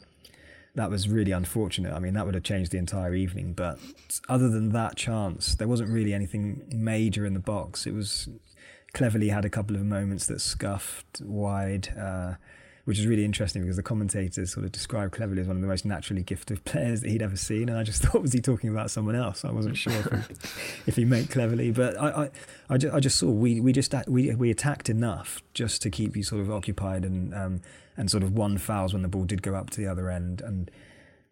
that was really unfortunate. I mean, that would have changed the entire evening. But other than that chance, there wasn't really anything major in the box. It was Cleverley had a couple of moments that scuffed wide. Uh, which is really interesting because the commentators sort of described Cleverley as one of the most naturally gifted players that he'd ever seen, and I just thought was he talking about someone else? I wasn't sure if, he, if he meant Cleverley, but I, I, I, just, I just saw we we just we we attacked enough just to keep you sort of occupied and um, and sort of won fouls when the ball did go up to the other end and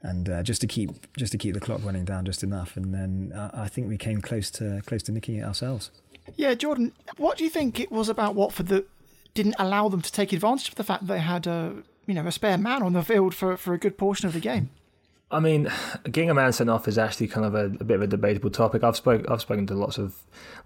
and uh, just to keep just to keep the clock running down just enough, and then uh, I think we came close to close to nicking it ourselves. Yeah, Jordan, what do you think it was about Watford that didn't allow them to take advantage of the fact that they had a you know a spare man on the field for, for a good portion of the game? I mean, getting a man sent off is actually kind of a, a, bit of a debatable topic. I've spoke I've spoken to lots of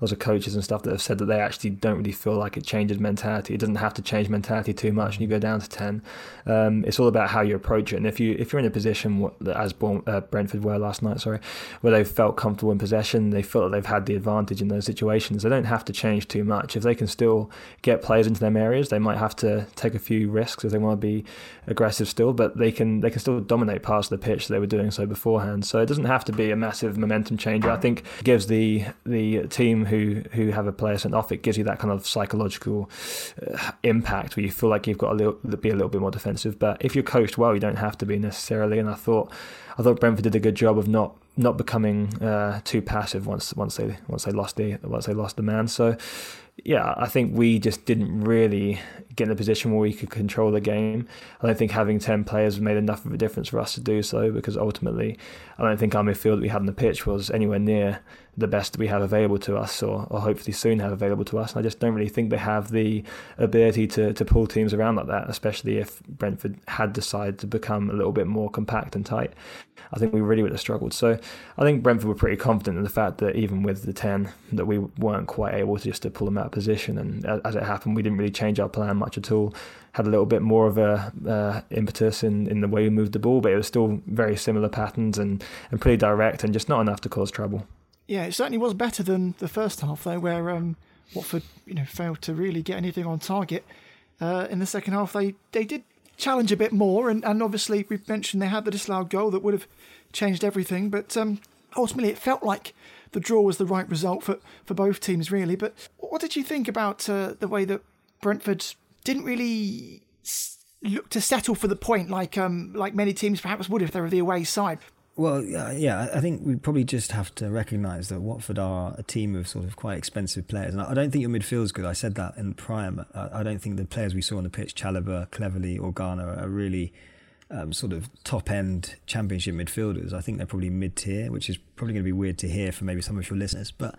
lots of coaches and stuff that have said that they actually don't really feel like it changes mentality. It doesn't have to change mentality too much, and you go down to ten. Um, it's all about how you approach it. And if you if you're in a position as uh, Brentford were last night, sorry, where they felt comfortable in possession, they feel that they've had the advantage in those situations. They don't have to change too much. If they can still get players into them areas, they might have to take a few risks if they want to be aggressive still, but they can they can still dominate parts of the pitch. So they were doing so beforehand. So it doesn't have to be a massive momentum changer. I think it gives the the team who who have a player sent off, it gives you that kind of psychological uh, impact where you feel like you've got to little, be a little bit more defensive. But if you're coached well, you don't have to be necessarily. And I thought I thought Brentford did a good job of not not becoming uh, too passive once once they once they lost the once they lost the man. So yeah, I think we just didn't really get in a position where we could control the game. I don't think having 10 players made enough of a difference for us to do so because ultimately, I don't think our midfield that we had on the pitch was anywhere near the best we have available to us or, or hopefully soon have available to us. And I just don't really think they have the ability to, to pull teams around like that, especially if Brentford had decided to become a little bit more compact and tight. I think we really would have struggled. So I think Brentford were pretty confident in the fact that even with the 10, that we weren't quite able to just to pull them out of position. And as it happened, we didn't really change our plan much at all. Had a little bit more of a uh, impetus in, in the way we moved the ball, but it was still very similar patterns and, and pretty direct and just not enough to cause trouble. Yeah, it certainly was better than the first half, though, where um, Watford, you know, failed to really get anything on target. Uh, in the second half, they, they did challenge a bit more, and, and obviously we've mentioned they had the disallowed goal that would have changed everything, but um, ultimately it felt like the draw was the right result for, for both teams, really. But what did you think about uh, the way that Brentford didn't really look to settle for the point like um, like many teams perhaps would if they were the away side? Well, yeah, I think we probably just have to recognise that Watford are a team of sort of quite expensive players. And I don't think your midfield is good. I said that in prime. I don't think the players we saw on the pitch, Chalobah, Cleverley, or Garner, are really um, sort of top end championship midfielders. I think they're probably mid tier, which is probably going to be weird to hear from maybe some of your listeners. But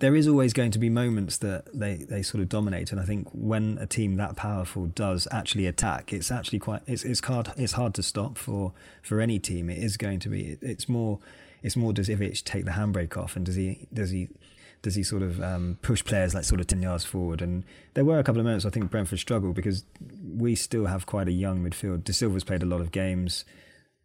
there is always going to be moments that they, they sort of dominate. And I think when a team that powerful does actually attack, it's actually quite it's it's hard it's hard to stop for for any team. It is going to be it's more it's more does Ivic take the handbrake off and does he does he does he sort of um, push players like sort of 10 yards forward? And there were a couple of moments I think Brentford struggled because we still have quite a young midfield. Dasilva's played a lot of games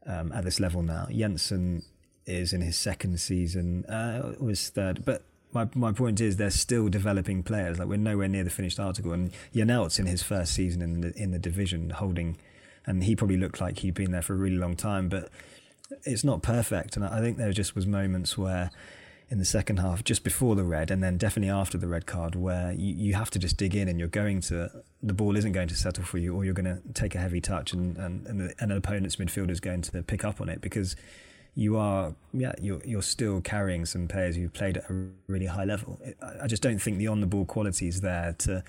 um, at this level now. Jensen is in his second season, uh, was third, but my my point is they're still developing players. Like we're nowhere near the finished article. And Janelt's in his first season in the in the division, holding, and he probably looked like he'd been there for a really long time. But it's not perfect. And I think there just was moments where. In the second half, just before the red, and then definitely after the red card, where you, you have to just dig in and you're going to, the ball isn't going to settle for you, or you're going to take a heavy touch, and, and, and, the, and an opponent's midfielder is going to pick up on it because you are yeah you're you're still carrying some players who've played at a really high level. I just don't think the on the ball quality is there to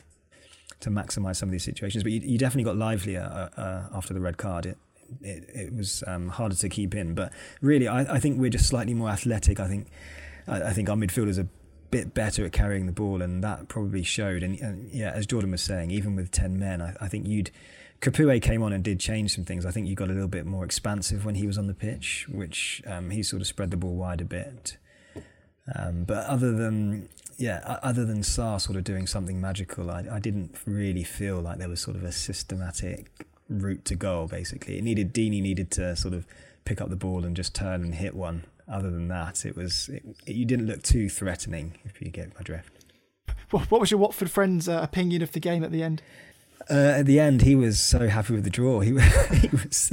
to maximise some of these situations. But you, you definitely got livelier uh, uh, after the red card. It it, it was um, harder to keep in. But really, I, I think we're just slightly more athletic. I think I, I think our midfielders are a bit better at carrying the ball, and that probably showed. And, and yeah, as Jordan was saying, even with ten men, I, I think you'd Capoue came on and did change some things. I think you got a little bit more expansive when he was on the pitch, which um, he sort of spread the ball wide a bit. Um, but other than yeah, other than Sarr sort of doing something magical, I, I didn't really feel like there was sort of a systematic route to goal. Basically, it needed Deeney needed to sort of pick up the ball and just turn and hit one. Other than that, it was it, it, you didn't look too threatening. If you get my drift. What was your Watford friend's uh, opinion of the game at the end? Uh, at the end, he was so happy with the draw. He, he was,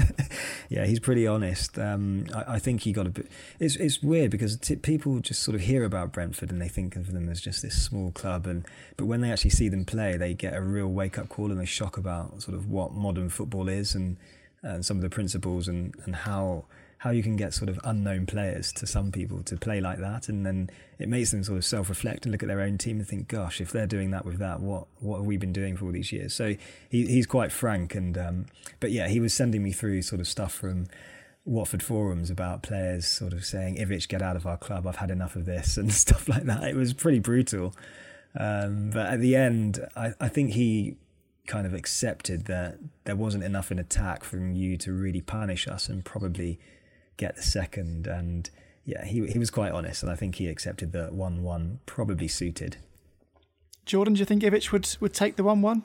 yeah, he's pretty honest. Um, I, I, think he got a bit. It's it's weird because t- people just sort of hear about Brentford and they think of them as just this small club, and but when they actually see them play, they get a real wake up call and they shock about sort of what modern football is and and some of the principles and and how how you can get sort of unknown players to some people to play like that, and then it makes them sort of self-reflect and look at their own team and think, "Gosh, if they're doing that with that, what what have we been doing for all these years?" So he, he's quite frank, and um, but yeah, he was sending me through sort of stuff from Watford forums about players sort of saying, "Ivic, get out of our club. I've had enough of this," and stuff like that. It was pretty brutal. Um, but at the end, I, I think he kind of accepted that there wasn't enough in attack from you to really punish us and probably get the second. And yeah, he he was quite honest, and I think he accepted that one one probably suited. Jordan, do you think Ivic would would take the one one?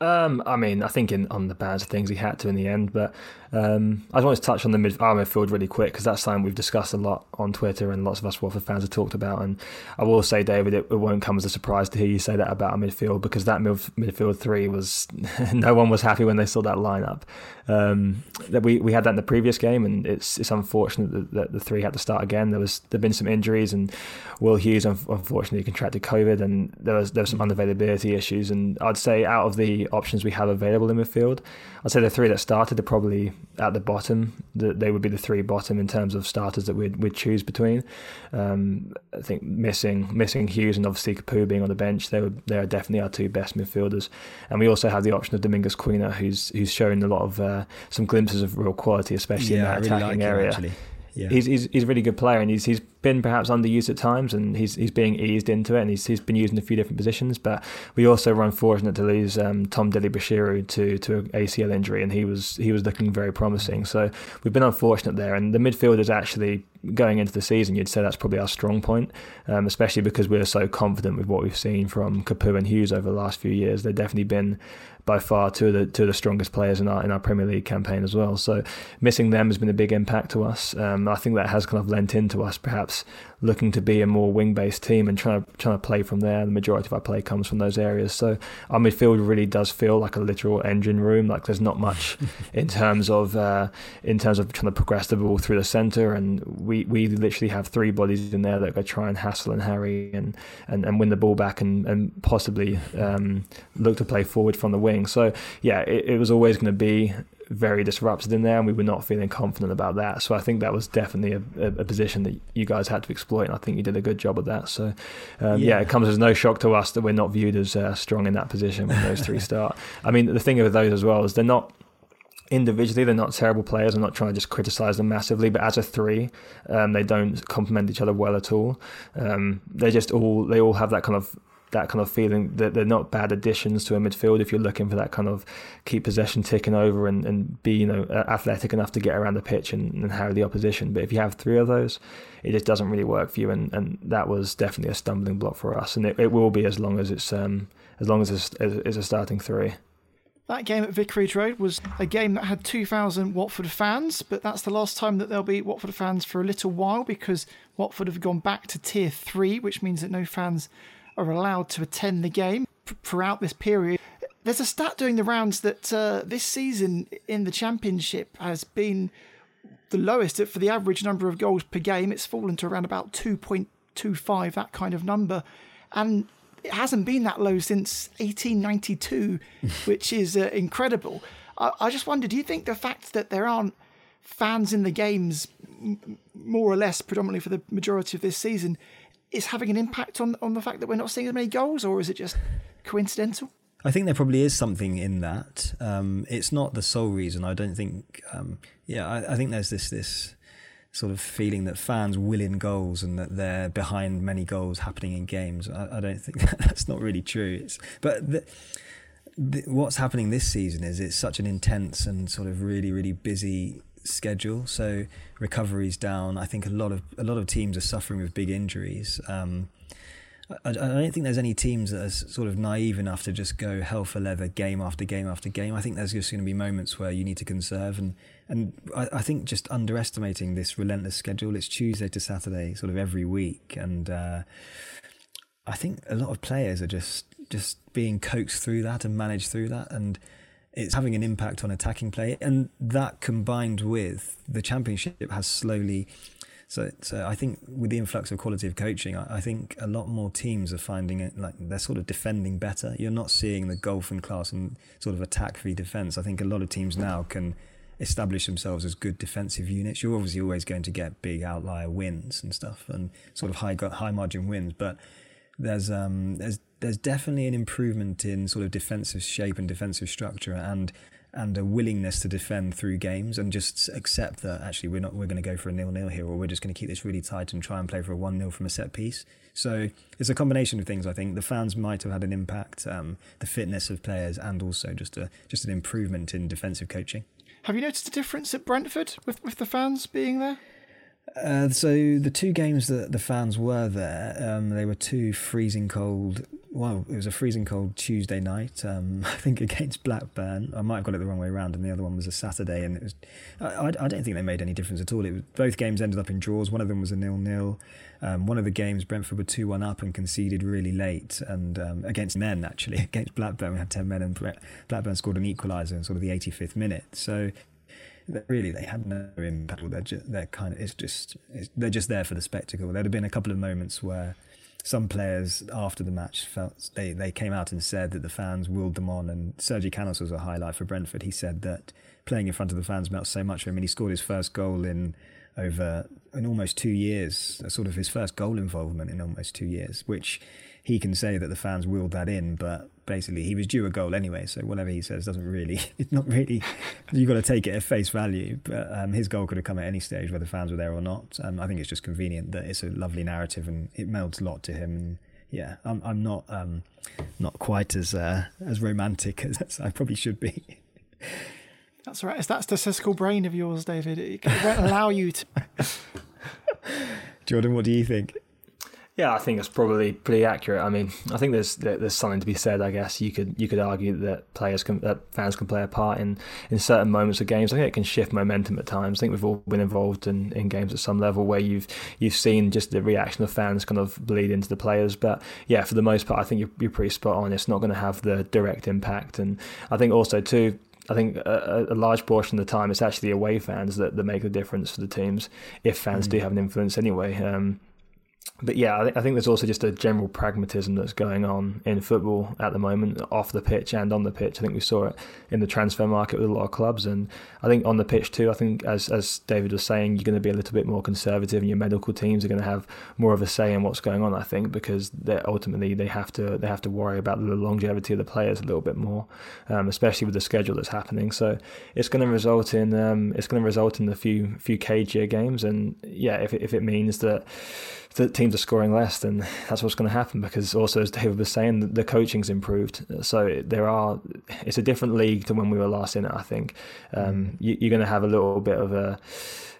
Um, I mean, I think in, on the of things he had to in the end, but um, I just want to touch on the mid, our midfield really quick because that's something we've discussed a lot on Twitter and lots of us Watford fans have talked about. And I will say, David, it, it won't come as a surprise to hear you say that about our midfield because that midfield three was no one was happy when they saw that lineup. Um, that we, we had that in the previous game, and it's it's unfortunate that, that the three had to start again. There was there've been some injuries, and Will Hughes unfortunately contracted COVID, and there was there was some unavailability issues. And I'd say out of the options we have available in midfield, I'd say the three that started are probably at the bottom. They would be the three bottom in terms of starters that we'd, we'd choose between. Um, I think missing missing Hughes and obviously Capoue being on the bench, they were they are definitely our two best midfielders. And we also have the option of Domingos Quina, who's who's shown a lot of uh, some glimpses of real quality, especially yeah, in that attacking like area. Him, He's, he's he's a really good player, and he's he's been perhaps underused at times, and he's he's being eased into it, and he's he's been used in a few different positions. But we also were unfortunate to lose um, Tom Dele-Bashiru to to an ACL injury, and he was he was looking very promising. So we've been unfortunate there, and the midfield is actually going into the season. You'd say that's probably our strong point, um, especially because we're so confident with what we've seen from Capoue and Hughes over the last few years. They've definitely been by far two of the two of the strongest players in our in our Premier League campaign as well. So missing them has been a big impact to us. Um, I think that has kind of lent into us perhaps looking to be a more wing based team and trying to trying to play from there. The majority of our play comes from those areas. So our midfield really does feel like a literal engine room. Like there's not much in terms of uh, in terms of trying to progress the ball through the centre, and we, we literally have three bodies in there that go try and hassle and harry and, and, and win the ball back and and possibly um, look to play forward from the wing. So yeah, it, it was always going to be very disrupted in there, and we were not feeling confident about that. So I think that was definitely a, a, position that you guys had to exploit, and I think you did a good job of that. So um, yeah. yeah. it comes as no shock to us that we're not viewed as uh, strong in that position when those three start. I mean, the thing with those as well is they're not individually they're not terrible players. I'm not trying to just criticize them massively, but as a three, um, they don't complement each other well at all. Um, they just all they all have that kind of that kind of feeling that they're not bad additions to a midfield if you're looking for that kind of keep possession ticking over and, and be you know athletic enough to get around the pitch and, and harry the opposition. But if you have three of those, it just doesn't really work for you, and, and that was definitely a stumbling block for us, and it, it will be as long as it's um, as long as it's, it's a starting three. That game at Vicarage Road was a game that had 2,000 Watford fans, but that's the last time that there'll be Watford fans for a little while because Watford have gone back to Tier 3, which means that no fans are allowed to attend the game throughout this period. There's a stat doing the rounds that uh, this season in the Championship has been the lowest for the average number of goals per game. It's fallen to around about 2.25, that kind of number. And it hasn't been that low since 1892, which is uh, incredible. I, I, just wonder do you think the fact that there aren't fans in the games, m- more or less predominantly for the majority of this season, is having an impact on on the fact that we're not seeing as many goals, or is it just coincidental? I think there probably is something in that. Um, it's not the sole reason. I don't think. Um, yeah, I, I, think there's this this sort of feeling that fans will in goals and that they're behind many goals happening in games. I, I don't think that, that's not really true. It's, but the, what's happening this season is it's such an intense and sort of really really busy schedule. So recovery's down. I think a lot of a lot of teams are suffering with big injuries. Um, I, I, don't think there's any teams that are sort of naive enough to just go hell for leather game after game after game. I think there's just going to be moments where you need to conserve, and and I, I think just underestimating this relentless schedule. It's Tuesday to Saturday, sort of every week, and uh, I think a lot of players are just just being coaxed through that and managed through that, and it's having an impact on attacking play, and that combined with the championship has slowly. So, so I think with the influx of quality of coaching, I, I think a lot more teams are finding it like they're sort of defending better. You're not seeing the golfing class and sort of attack free defense. I think a lot of teams now can establish themselves as good defensive units. You're obviously always going to get big outlier wins and stuff, and sort of high high margin wins, but there's um, there's there's definitely an improvement in sort of defensive shape and defensive structure, and and a willingness to defend through games and just accept that actually we're not we're going to go for a nil nil here or we're just going to keep this really tight and try and play for a one 0 from a set piece. So it's a combination of things. I think the fans might have had an impact, um, the fitness of players, and also just a just an improvement in defensive coaching. Have you noticed a difference at Brentford with with the fans being there? Uh, so the two games that the fans were there, um, they were two freezing cold. Well, it was a freezing cold Tuesday night. Um, I think against Blackburn. I might have got it the wrong way around, and the other one was a Saturday. And it was. I, I don't think they made any difference at all. It was, both games ended up in draws. One of them was a nil-nil. Um, one of the games, Brentford were two-one up and conceded really late, and um, against men actually against Blackburn, we had ten men, and Blackburn scored an equaliser in sort of the 85th minute. So really they had no impact. They're they're kind of it's just it's, they're just there for the spectacle. There'd have been a couple of moments where some players after the match felt they, they came out and said that the fans willed them on. And Sergi Canos was a highlight for Brentford. He said that playing in front of the fans meant so much for him, and he scored his first goal in over in almost two years, uh, sort of his first goal involvement in almost two years, which he can say that the fans willed that in, but basically he was due a goal anyway. So whatever he says doesn't really, it's not really, you've got to take it at face value. But um, his goal could have come at any stage, whether fans were there or not. Um, I think it's just convenient that it's a lovely narrative and it melds a lot to him. And yeah, I'm, I'm not um, not quite as uh, as romantic as I probably should be. That's right. It's that statistical brain of yours, David. It won't allow you to. Jordan, what do you think? Yeah, I think it's probably pretty accurate. I mean, I think there's there's something to be said. I guess you could you could argue that players can that fans can play a part in, in certain moments of games. I think it can shift momentum at times. I think we've all been involved in, in games at some level where you've you've seen just the reaction of fans kind of bleed into the players. But yeah, for the most part, I think you're, you're pretty spot on. It's not going to have the direct impact, and I think also too I think a, a, large portion of the time it's actually away fans that, that make the difference for the teams if fans mm. do have an influence anyway. Um, but yeah, I, th- I, think there's also just a general pragmatism that's going on in football at the moment, off the pitch and on the pitch. I think we saw it in the transfer market with a lot of clubs, and I think on the pitch too. I think as as David was saying, you're going to be a little bit more conservative, and your medical teams are going to have more of a say in what's going on. I think because ultimately they have to they have to worry about the longevity of the players a little bit more, um, especially with the schedule that's happening. So it's going to result in um, it's going to result in a few few cage games, and yeah, if if it means that that teams are scoring less, then that's what's going to happen. Because also, as David was saying, the coaching's improved. So there are, it's a different league to when we were last in it. I think um, you, are going to have a little bit of a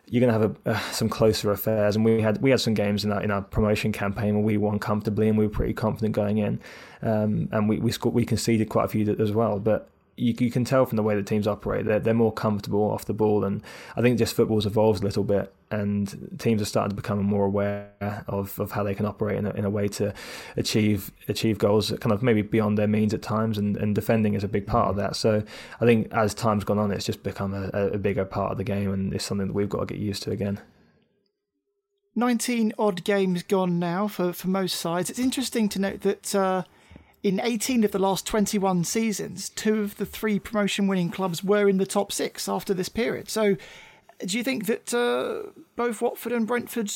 you're going to have a, uh, some closer affairs. And we had we had some games in our in our promotion campaign where we won comfortably and we were pretty confident going in, um, and we we scored, we conceded quite a few as well. But you, you can tell from the way the teams operate they're, they're more comfortable off the ball and I think just football's evolved a little bit and teams are starting to become more aware of, of how they can operate in a, in a way to achieve achieve goals kind of maybe beyond their means at times and, and defending is a big part of that so I think as time's gone on it's just become a, a bigger part of the game and it's something that we've got to get used to again 19 odd games gone now for, for most sides. It's interesting to note that uh, in 18 of the last 21 seasons, two of the three promotion winning clubs were in the top six after this period. So, do you think that uh, both Watford and Brentford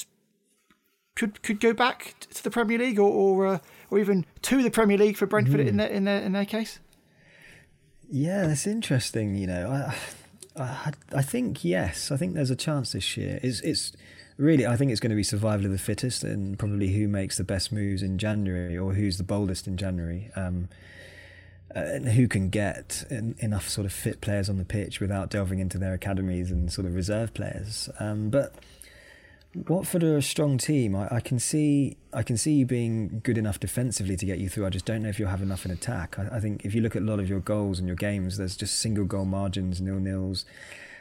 could could go back to the Premier League, or or, uh, or even to the Premier League for Brentford mm. in their in their in their case? Yeah, that's interesting. You know, I, I I think yes. I think there's a chance this year. It's it's really, I think it's going to be survival of the fittest and probably who makes the best moves in January or who's the boldest in January. Um, and who can get enough sort of fit players on the pitch without delving into their academies and sort of reserve players. Um, but Watford are a strong team. I, I, can see I can see you being good enough defensively to get you through. I just don't know if you'll have enough in attack. I, I think if you look at a lot of your goals and your games, there's just single goal margins, nil nils.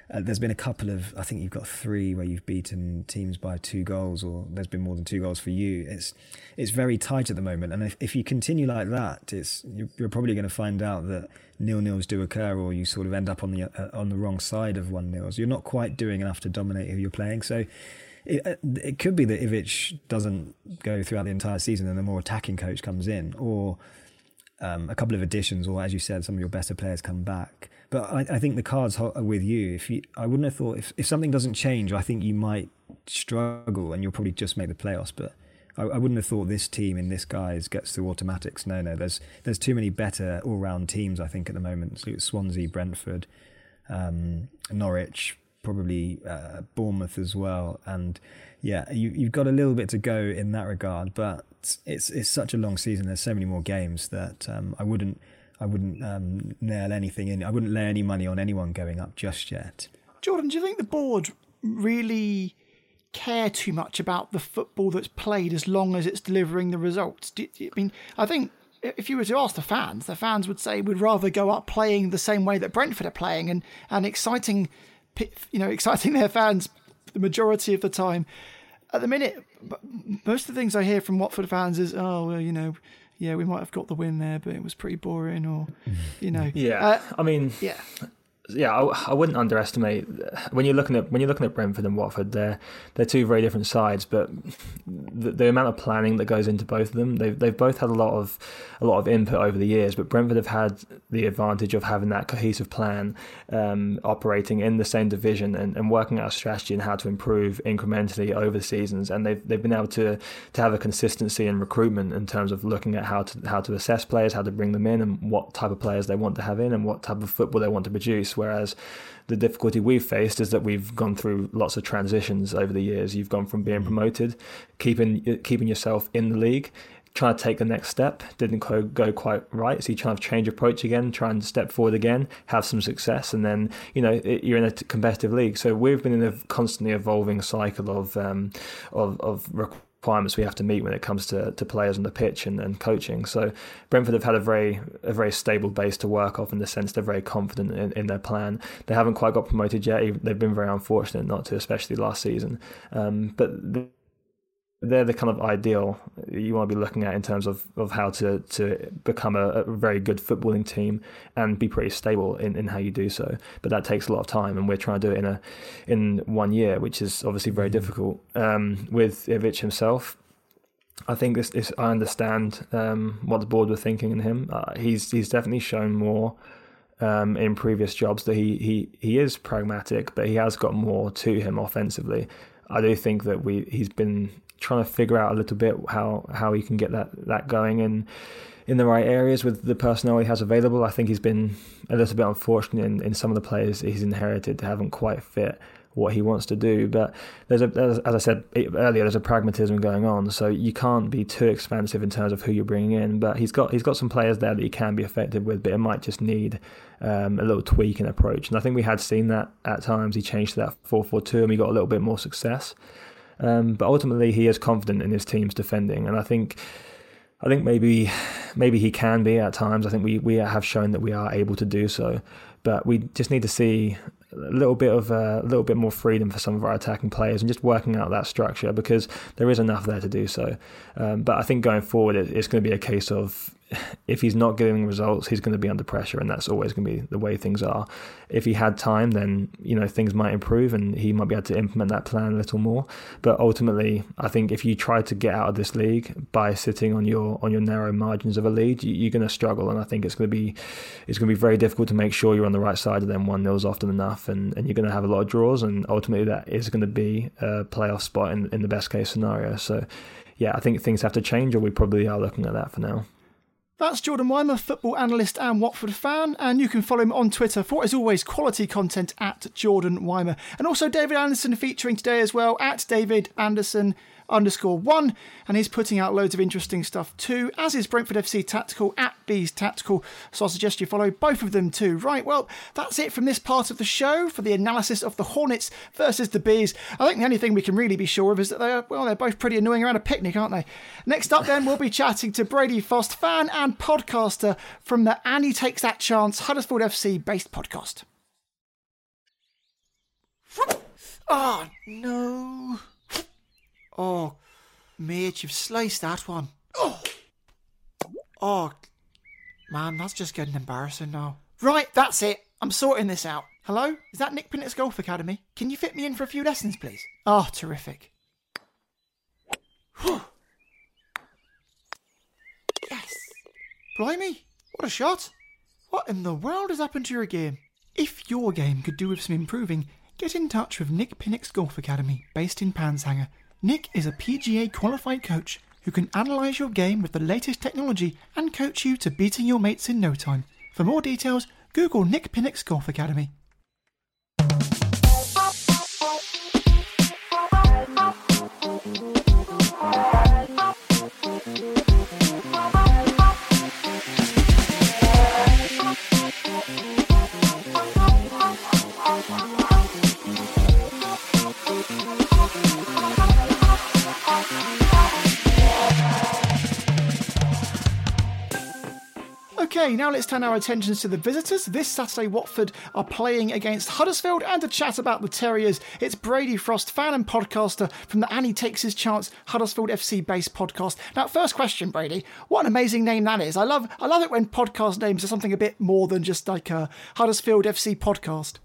Uh, there's been a couple of, I think you've got three where you've beaten teams by two goals, or there's been more than two goals for you. It's it's very tight at the moment, and if, if you continue like that, it's you're, you're probably going to find out that nil nils do occur, or you sort of end up on the uh, on the wrong side of one nils. You're not quite doing enough to dominate who you're playing, so. It, uh, it could be that Ivic doesn't go throughout the entire season and a more attacking coach comes in, or um, a couple of additions, or as you said, some of your better players come back. But I, I think the cards are with you. If you, I wouldn't have thought if, if something doesn't change, I think you might struggle and you'll probably just make the playoffs. But I, I, wouldn't have thought this team in this guise gets through automatics. No, no, there's there's too many better all round teams. I think at the moment, so Swansea, Brentford, um, Norwich, probably uh, Bournemouth as well, and yeah, you, you've got a little bit to go in that regard. But it's it's such a long season. There's so many more games that um, I wouldn't I wouldn't um, nail anything in. I wouldn't lay any money on anyone going up just yet. Jordan, do you think the board really care too much about the football that's played as long as it's delivering the results? Do, I mean, I think if you were to ask the fans, the fans would say we'd rather go up playing the same way that Brentford are playing and, and exciting, you know, exciting their fans the majority of the time. At the minute, most of the things I hear from Watford fans is, oh, well, you know, yeah, we might have got the win there, but it was pretty boring, or you know. Yeah, uh, I mean, yeah, yeah, I, I, wouldn't underestimate when you're looking at when you're looking at Brentford and Watford. They're they're two very different sides, but the, the, amount of planning that goes into both of them, they've they've both had a lot of a lot of input over the years. But Brentford have had the advantage of having that cohesive plan, um, operating in the same division and, and working out a strategy and how to improve incrementally over the seasons. And they've they've been able to to have a consistency in recruitment in terms of looking at how to how to assess players, how to bring them in, and what type of players they want to have in, and what type of football they want to produce Whereas the difficulty we've faced is that we've gone through lots of transitions over the years. You've gone from being mm-hmm. promoted, keeping keeping yourself in the league, trying to take the next step didn't go quite right so you try to change approach again try and step forward again have some success and then you know you're in a competitive league so we've been in a constantly evolving cycle of um, of, of requirements we have to meet when it comes to, to players on the pitch and, and coaching. So Brentford have had a very a very stable base to work off in the sense they're very confident in, in their plan. They haven't quite got promoted yet. They've been very unfortunate not to, especially last season. Um, but they're the kind of ideal you want to be looking at in terms of, of how to, to become a, a, very good footballing team and be pretty stable in, in how you do so. But that takes a lot of time, and we're trying to do it in a in one year, which is obviously very mm-hmm. difficult. Um, with Ivic himself, I think this, this I understand um, what the board were thinking in him. Uh, he's he's definitely shown more. Um, in previous jobs, that he, he he is pragmatic, but he has got more to him offensively. I do think that we he's been trying to figure out a little bit how how he can get that that going in in the right areas with the personnel he has available. I think he's been a little bit unfortunate in, in some of the players he's inherited haven't quite fit what he wants to do. But there's a, as, as I said earlier, there's a pragmatism going on. So you can't be too expansive in terms of who you're bringing in. But he's got he's got some players there that he can be effective with, but it might just need um, a little tweak in approach. And I think we had seen that at times. He changed to that four four two, and we got a little bit more success. Um, but ultimately, he is confident in his team's defending, and I think. I think maybe maybe he can be at times. I think we, we have shown that we are able to do so, but we just need to see a little bit of uh, a little bit more freedom for some of our attacking players and just working out that structure because there is enough there to do so. Um, but I think going forward, it, it's going to be a case of if he's not getting results, he's going to be under pressure, and that's always going to be the way things are. If he had time, then you know things might improve, and he might be able to implement that plan a little more. But ultimately, I think if you try to get out of this league by sitting on your on your narrow margins of a lead, you, are going to struggle, and I think it's going to be it's going to be very difficult to make sure you're on the right side of them one nils often enough, and, and you're going to have a lot of draws, and ultimately that is going to be a playoff spot in in the best case scenario. So. Yeah, I think things have to change, or we probably are looking at that for now. That's Jordan Wiemer, football analyst and Watford fan, and you can follow him on Twitter for, as always, quality content at Jordan Wiemer. And also David Anderson featuring today as well at David Anderson underscore one, and he's putting out loads of interesting stuff too, as is Brentford FC Tactical at Bees Tactical. So I suggest you follow both of them too. Right, well, that's it from this part of the show for the analysis of the Hornets versus the Bees. I think the only thing we can really be sure of is that they're well, they're both pretty annoying around a picnic, aren't they? Next up, then we'll be chatting to Brady Frost, fan and podcaster from the And He Takes That Chance Huddersfield FC based podcast. Oh no. Oh, mate, you've sliced that one. Oh, oh, man, that's just getting embarrassing now. Right, that's it. I'm sorting this out. Hello? Is that Nick Pinnock's Golf Academy? Can you fit me in for a few lessons, please? Oh, terrific. yes. Blimey, what a shot. What in the world has happened to your game? If your game could do with some improving, get in touch with Nick Pinnock's Golf Academy, based in Panshanger. Nick is a PGA qualified coach who can analyse your game with the latest technology and coach you to beating your mates in no time. For more details, Google Nick Pinnock's Golf Academy. Okay, now let's turn our attentions to the visitors. This Saturday, Watford are playing against Huddersfield, and to chat about the Terriers, it's Brady Frost, fan and podcaster from the And He Takes His Chance Huddersfield FC based podcast. Now, first question, Brady, what an amazing name that is! I love, I love it when podcast names are something a bit more than just like a Huddersfield FC podcast.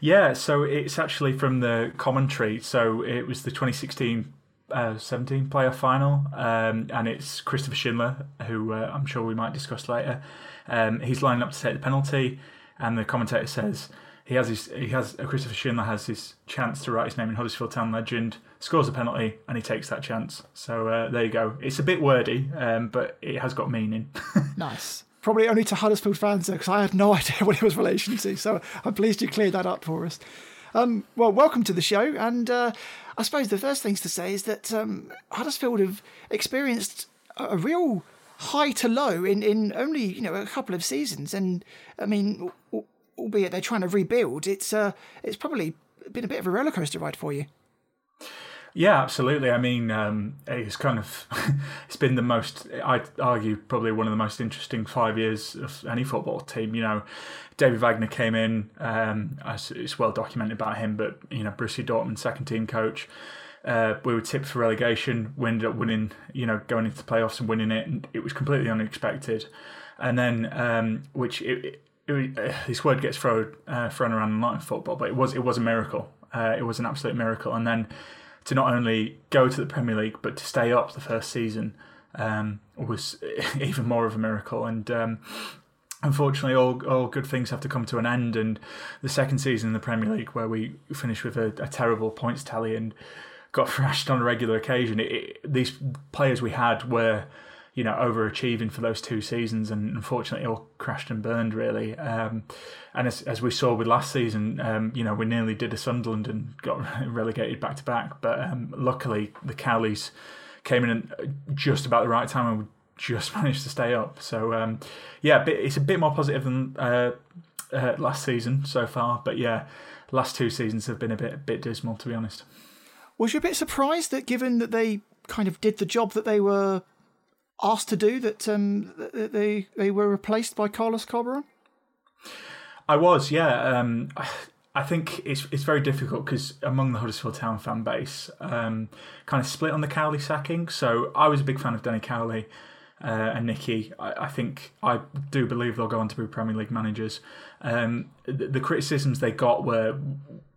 Yeah, so it's actually from the commentary. So it was the 2016 uh, 17 player final, um, and it's Christopher Schindler, who uh, I'm sure we might discuss later. Um, he's lining up to take the penalty, and the commentator says he has his he has uh, Christopher Schindler has his chance to write his name in Huddersfield Town legend, scores a penalty, and he takes that chance. So uh, there you go. It's a bit wordy, um, but it has got meaning. nice. Probably only to Huddersfield fans, because I had no idea what it was relation to. So I'm pleased you cleared that up for us. Um, well, welcome to the show, and uh, I suppose the first things to say is that um, Huddersfield have experienced a real high to low in, in only you know a couple of seasons, and I mean, albeit they're trying to rebuild, it's uh, it's probably been a bit of a rollercoaster ride for you. Yeah, absolutely. I mean, um, it's kind of it's been the most I'd argue probably one of the most interesting five years of any football team. You know, David Wagner came in. Um, it's well documented about him, but you know, Borussia Dortmund second team coach. Uh, we were tipped for relegation. We ended up winning. You know, going into the playoffs and winning it, and it was completely unexpected. And then, um, which it, it, it, uh, this word gets thrown uh, thrown around a lot in football, but it was it was a miracle. Uh, it was an absolute miracle. And then to not only go to the Premier League but to stay up the first season um, was even more of a miracle. And um, unfortunately, all all good things have to come to an end. And the second season in the Premier League, where we finished with a, a terrible points tally and got thrashed on a regular occasion, it, it, these players we had were you know, overachieving for those two seasons, and unfortunately, all crashed and burned really. Um, and as, as we saw with last season, um, you know, we nearly did a Sunderland and got relegated back to back. But um, luckily, the Cowleys came in just about the right time, and we just managed to stay up. So um, yeah, it's a bit more positive than uh, uh, last season so far. But yeah, last two seasons have been a bit a bit dismal, to be honest. Was you a bit surprised that, given that they kind of did the job that they were asked to do that um, they they were replaced by Carlos Corberán? I was, yeah. Um, I think it's it's very difficult because among the Huddersfield Town fan base, um, kind of split on the Cowley sacking. So I was a big fan of Danny Cowley uh, and Nicky. I, I, think I do believe they'll go on to be Premier League managers. Um, the, the, criticisms they got were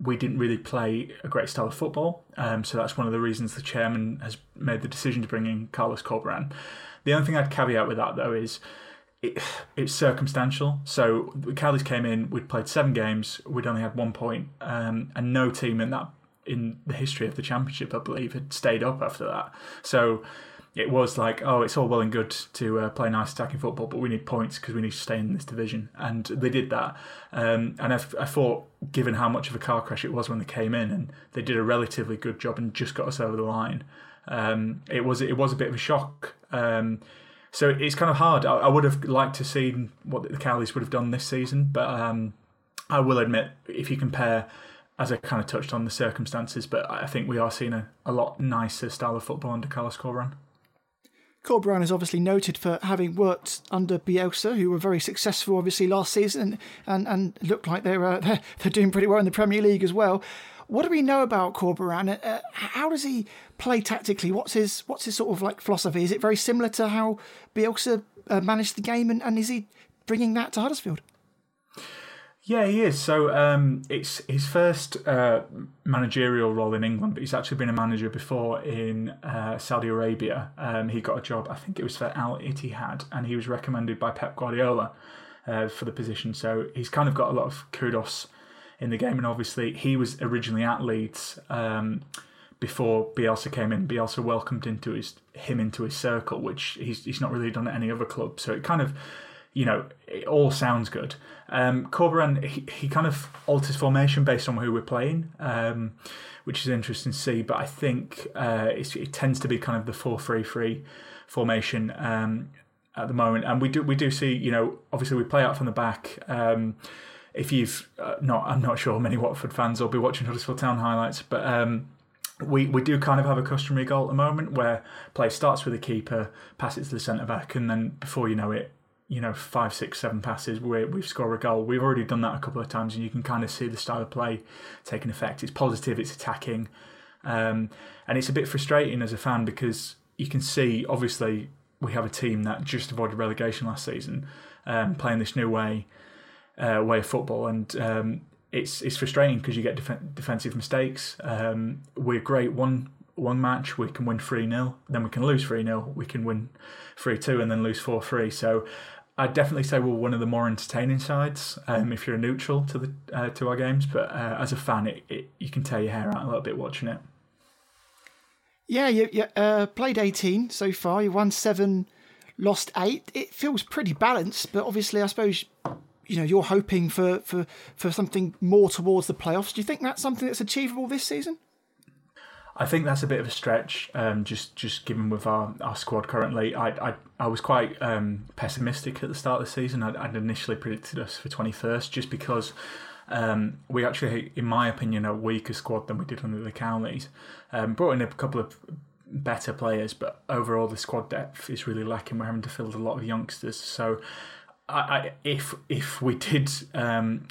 we didn't really play a great style of football. Um, so that's one of the reasons the chairman has made the decision to bring in Carlos Corberán. The only thing I'd caveat with that though is it, it's circumstantial. So the Cowleys came in, we'd played seven games, we'd only had one point, um, and no team in that in the history of the championship, I believe, had stayed up after that. So it was like, oh, it's all well and good to uh, play nice attacking football, but we need points because we need to stay in this division. And they did that. Um, and I, I thought, given how much of a car crash it was when they came in, and they did a relatively good job and just got us over the line, um, it was it was a bit of a shock. Um, so it's kind of hard. I, I, would have liked to see what the Cowleys would have done this season, but um, I will admit, if you compare, as I kind of touched on the circumstances, but I think we are seeing a, a lot nicer style of football under Carlos Corberán. Corberán is obviously noted for having worked under Bielsa, who were very successful, obviously, last season, and, and look like they're, uh, they're, they're doing pretty well in the Premier League as well. What do we know about Corberán? Uh, uh, how does he play tactically? What's his what's his sort of like philosophy? Is it very similar to how Bielsa uh, managed the game, and, and is he bringing that to Huddersfield? Yeah, he is. So um, it's his first uh, managerial role in England, but he's actually been a manager before in uh, Saudi Arabia. Um, he got a job, I think it was for Al Ittihad, and he was recommended by Pep Guardiola uh, for the position. So he's kind of got a lot of kudos in the game. And obviously, he was originally at Leeds um, before Bielsa came in, Bielsa welcomed into his him into his circle, which he's he's not really done at any other club. So it kind of, you know, it all sounds good. Um, Corberan he, he kind of alters formation based on who we're playing, um, which is interesting to see. But I think uh, it tends to be kind of the four three three formation um, at the moment, and we do we do see you know obviously we play out from the back. Um, if you've uh, not, I'm not sure many Watford fans will be watching Huddersfield Town highlights, but um, we, we do kind of have a customary goal at the moment where play starts with the keeper, passes to the centre back, and then before you know it, you know, five, six, seven passes, we we've scored a goal. We've already done that a couple of times, and you can kind of see the style of play taking effect. It's positive, it's attacking, um, and it's a bit frustrating as a fan because you can see, obviously, we have a team that just avoided relegation last season, um, playing this new way, uh, way of football, and um, it's it's frustrating because you get def- defensive mistakes. Um, we're great one one match, we can win three 0 then we can lose three 0 we can win three two, and then lose four three. So. I'd definitely say we're one of the more entertaining sides um, if you're neutral to the uh, to our games, but uh, as a fan, it, it, you can tear your hair out a little bit watching it. Yeah, you, you uh, played 18 so far. You won seven, lost eight. It feels pretty balanced, but obviously, I suppose you know you're hoping for for for something more towards the playoffs. Do you think that's something that's achievable this season? I think that's a bit of a stretch, um, just just given with our, our squad currently. I I, I was quite um, pessimistic at the start of the season. I'd, I'd initially predicted us for twenty first, just because um, we actually, in my opinion, a weaker squad than we did under the Cowleys. Um, brought in a couple of better players, but overall the squad depth is really lacking. We're having to field a lot of youngsters, so I, I, if if we did um,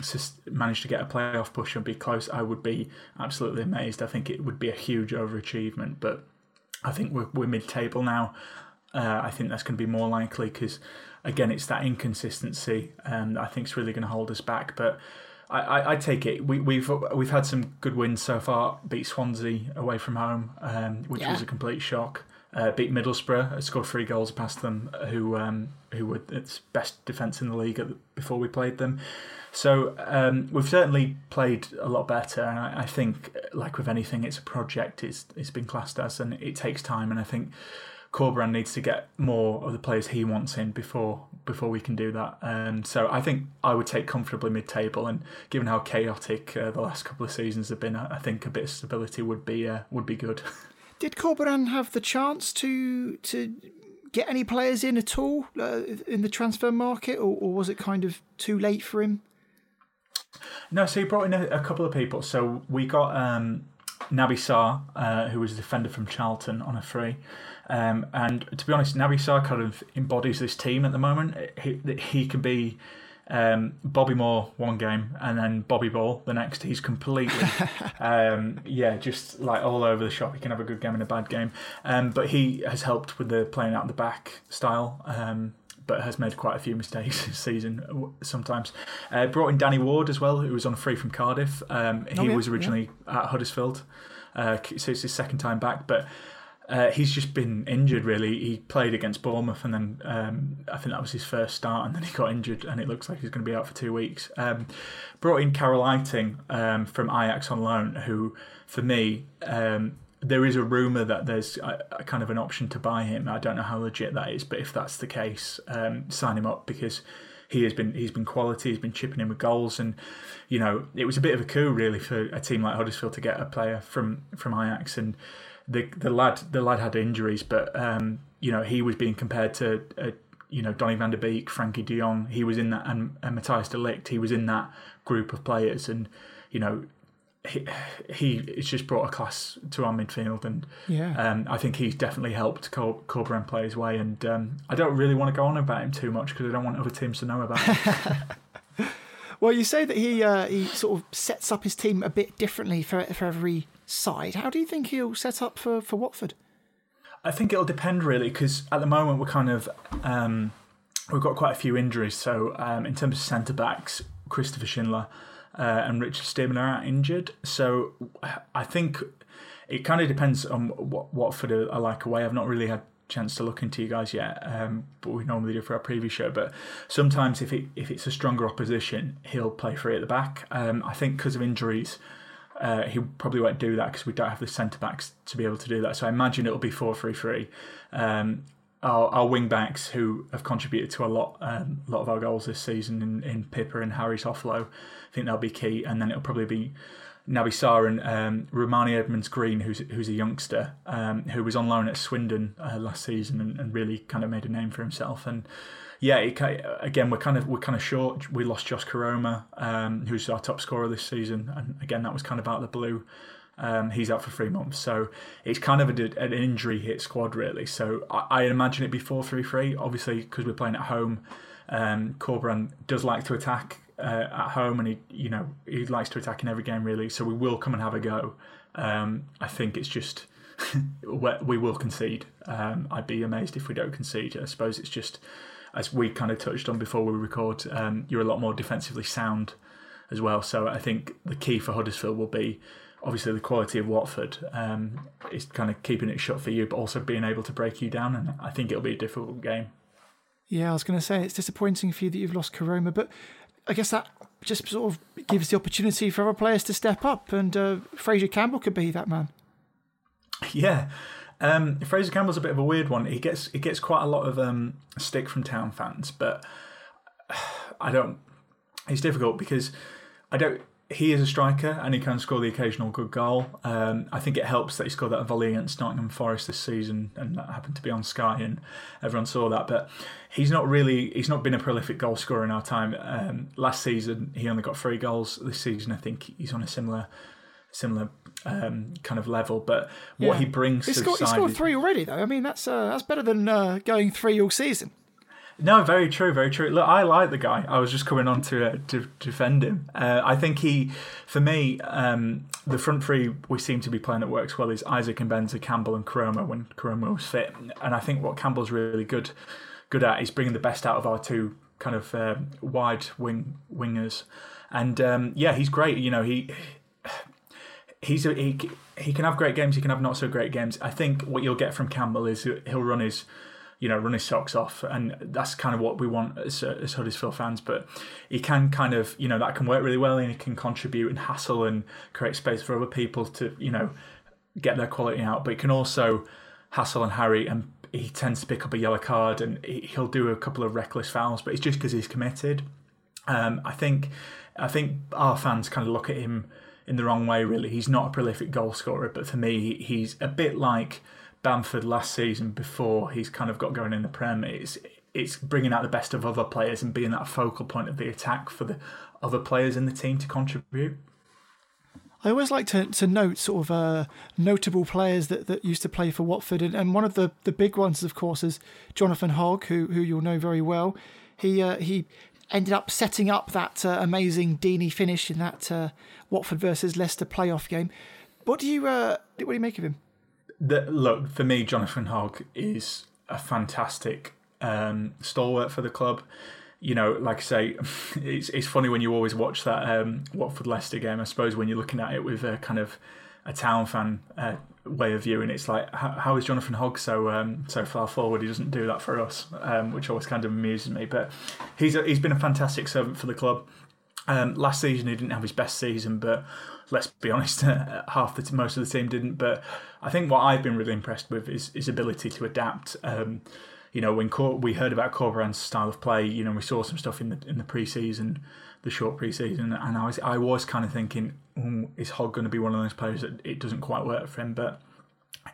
manage to get a playoff push and be close, I would be absolutely amazed. I think it would be a huge overachievement, but I think we're, we're mid-table now. Uh, I think that's going to be more likely because, again, it's that inconsistency, um, I think it's really going to hold us back. But I, I, I, take it we, we've we've had some good wins so far. Beat Swansea away from home, um, which yeah. was a complete shock uh, beat Middlesbrough, scored three goals past them, who um, who were its best defence in the league before we played them. So um, we've certainly played a lot better, and I, I, think, like with anything, it's a project. It's it's been classed as, and it takes time. And I think Corberan needs to get more of the players he wants in before before we can do that. And so I think I would take comfortably mid-table, and given how chaotic uh, the last couple of seasons have been, I think a bit of stability would be uh, would be good. Did Corberan have the chance to to get any players in at all uh, in the transfer market, or, or, was it kind of too late for him? No, so he brought in a, a couple of people. So we got um, Naby Sarr, uh, who was a defender from Charlton, on a free. Um, and to be honest, Naby Sarr kind of embodies this team at the moment. He, he can be um, Bobby Moore one game, and then Bobby Ball the next. He's completely, um, yeah, just like all over the shop. He can have a good game and a bad game, um, but he has helped with the playing out the back style. Um, but has made quite a few mistakes this season sometimes. Uh, brought in Danny Ward as well, who was on free from Cardiff. Um, he oh, yeah, was originally yeah. at Huddersfield, uh, so it's his second time back. But uh, he's just been injured, really. He played against Bournemouth, and then um, I think that was his first start, and then he got injured, and it looks like he's going to be out for two weeks. Um, brought in Carel Eiting um, from Ajax on loan, who, for me, um, there is a rumour that there's a, a, kind of an option to buy him. I don't know how legit that is, but if that's the case, um, sign him up because he has been he's been quality. He's been chipping in with goals, and you know it was a bit of a coup really for a team like Huddersfield to get a player from from Ajax and the the lad the lad had injuries, but um, you know he was being compared to uh, you know Donny van der Beek, Frenkie De Jong. He was in that, and, and Matthijs de Ligt. He was in that group of players, and you know he, he it's just brought a class to our midfield, and yeah, um, I think he's definitely helped Cor- Corberan play his way. And um, I don't really want to go on about him too much because I don't want other teams to know about him. well, you say that he uh, he sort of sets up his team a bit differently for for every side. How do you think he'll set up for, for Watford? I think it'll depend really because at the moment we're kind of um, we've got quite a few injuries. So um, in terms of centre backs, Christopher Schindler uh, and Richard Stearman are injured. So I think it kind of depends on what Watford are like away. I've not really had chance to look into you guys yet, um, but we normally do for our previous show. But sometimes if it if it's a stronger opposition, he'll play free at the back. Um, I think because of injuries uh, he probably won't do that because we don't have the centre backs to be able to do that. So I imagine it'll be 4 3 3. Um, our, our wing backs who have contributed to a lot um, lot of our goals this season in, in Pipa and Harry Toffolo, I think they'll be key. And then it'll probably be Naby Sarr and um, Rarmani Edmonds Green, who's who's a youngster um, who was on loan at Swindon uh, last season and, and, really kind of made a name for himself. And yeah, it, again we're kind of we're kind of short. We lost Josh Koroma, um, who's our top scorer this season, and again that was kind of out of the blue. Um, he's out for three months, so it's kind of a, an injury hit squad really. So I, I imagine it'd be four three three. Obviously, because we're playing at home, um, does like to attack uh, at home, and he you know he likes to attack in every game really. So we will come and have a go. Um, I think it's just we will concede. Um, I'd be amazed if we don't concede. I suppose it's just as we kind of touched on before we record. Um, you're a lot more defensively sound as well. So I think the key for Huddersfield will be obviously the quality of Watford um, is kind of keeping it shut for you, but also being able to break you down. And I think it'll be a difficult game. Yeah, I was going to say it's disappointing for you that you've lost Koroma, but I guess that just sort of gives the opportunity for other players to step up, and uh, Fraser Campbell could be that man. Yeah, um, Fraser Campbell's a bit of a weird one. He gets he gets quite a lot of um, stick from town fans, but I don't. It's difficult because I don't he is a striker and he can score the occasional good goal. Um, I think it helps that he scored that volley against Nottingham Forest this season, and that happened to be on Sky, and everyone saw that. But he's not really he's not been a prolific goal scorer in our time. Um, last season he only got three goals. This season I think he's on a similar similar um, kind of level. But what yeah. he brings he scored, he scored three already though. I mean that's uh, that's better than uh, going three all season. No, very true, very true. Look, I like the guy. I was just coming on to uh, to defend him. Uh, I think he, for me, um, the front three we seem to be playing that works well is Isaac and Mbenza, Campbell, and Koroma when Koroma was fit. And I think what Campbell's really good good at is bringing the best out of our two kind of uh, wide wing wingers. And um, yeah, he's great. You know, he he's a, he he can have great games. He can have not so great games. I think what you'll get from Campbell is he'll run his you know, run his socks off. And that's kind of what we want as, as Huddersfield fans. But he can kind of, you know, that can work really well and he can contribute and hassle and create space for other people to, you know, get their quality out. But he can also hassle and harry and he tends to pick up a yellow card and he'll do a couple of reckless fouls, but it's just because he's committed. Um, I think I think our fans kind of look at him in the wrong way. Really, he's not a prolific goal scorer, but for me, he's a bit like Bamford last season before he's kind of got going in the Prem. It's it's bringing out the best of other players and being that focal point of the attack for the other players in the team to contribute. I always like to, to note sort of uh, notable players that, that used to play for Watford, and, and one of the, the big ones, of course, is Jonathan Hogg, who who you'll know very well. He uh, he ended up setting up that uh, amazing Deeney finish in that uh, Watford versus Leicester playoff game. What do you uh, what do you make of him? the, look for me, Jonathan Hogg is a fantastic um, stalwart for the club. You know, like I say, it's it's funny when you always watch that um, Watford Leicester game. I suppose when you're looking at it with a kind of a town fan uh, way of viewing, it's like how, how is Jonathan Hogg so um, so far forward? He doesn't do that for us, um, which always kind of amuses me. But he's a, he's been a fantastic servant for the club. Um, last season he didn't have his best season, but let's be honest, half the most of the team didn't. But I think what I've been really impressed with is his ability to adapt. Um, you know, when Cor- we heard about Corberan's style of play, you know, we saw some stuff in the in the preseason, the short preseason, and I was I was kind of thinking, is Hogg going to be one of those players that it doesn't quite work for him? But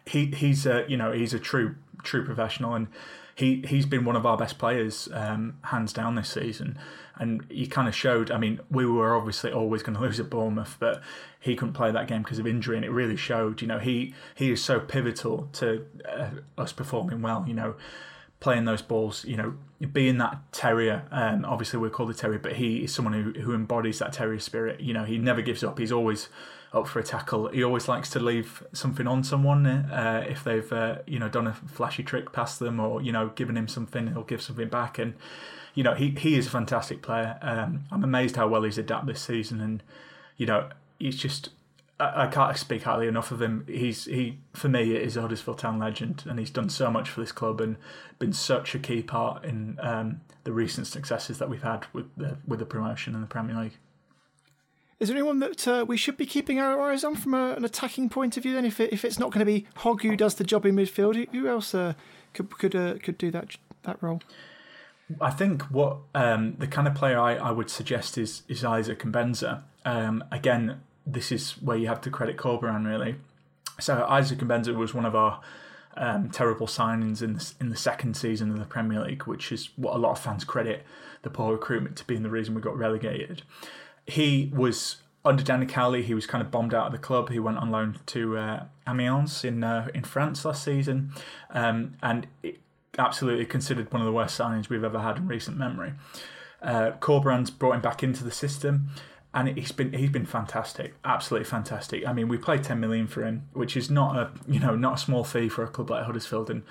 he he's a you know he's a true true professional, and he he's been one of our best players, um, hands down this season. And he kind of showed. I mean, we were obviously always going to lose at Bournemouth, but he couldn't play that game because of injury, and it really showed. You know, he he is so pivotal to uh, us performing well. You know, playing those balls. You know, being that terrier. Um, obviously, we're called a terrier, but he is someone who who embodies that terrier spirit. You know, he never gives up. He's always up for a tackle. He always likes to leave something on someone uh, if they've uh, you know done a flashy trick past them or you know given him something, he'll give something back. And you know he he is a fantastic player. Um, I'm amazed how well he's adapted this season, and you know he's just. I, I can't speak highly enough of him. He's he for me is a Huddersfield Town legend, and he's done so much for this club and been such a key part in um, the recent successes that we've had with the with the promotion in the Premier League. Is there anyone that uh, we should be keeping our eyes on from a, an attacking point of view? Then, if it, if it's not going to be Hogg who does the job in midfield, who else uh, could could uh, could do that that role? I think what um, the kind of player I, I would suggest is is Isaac Mbenza. Um, again, this is where you have to credit Corberan really. So Isaac and Mbenza was one of our um, terrible signings in the, in the second season of the Premier League, which is what a lot of fans credit the poor recruitment to being the reason we got relegated. He was under Danny Cowley, he was kind of bombed out of the club. He went on loan to uh, Amiens in uh, in France last season, um, and it, absolutely considered one of the worst signings we've ever had in recent memory. Uh, Corberan's brought him back into the system and he's been he's been fantastic, absolutely fantastic. I mean, we played ten million for him, which is not a you know not a small fee for a club like Huddersfield, and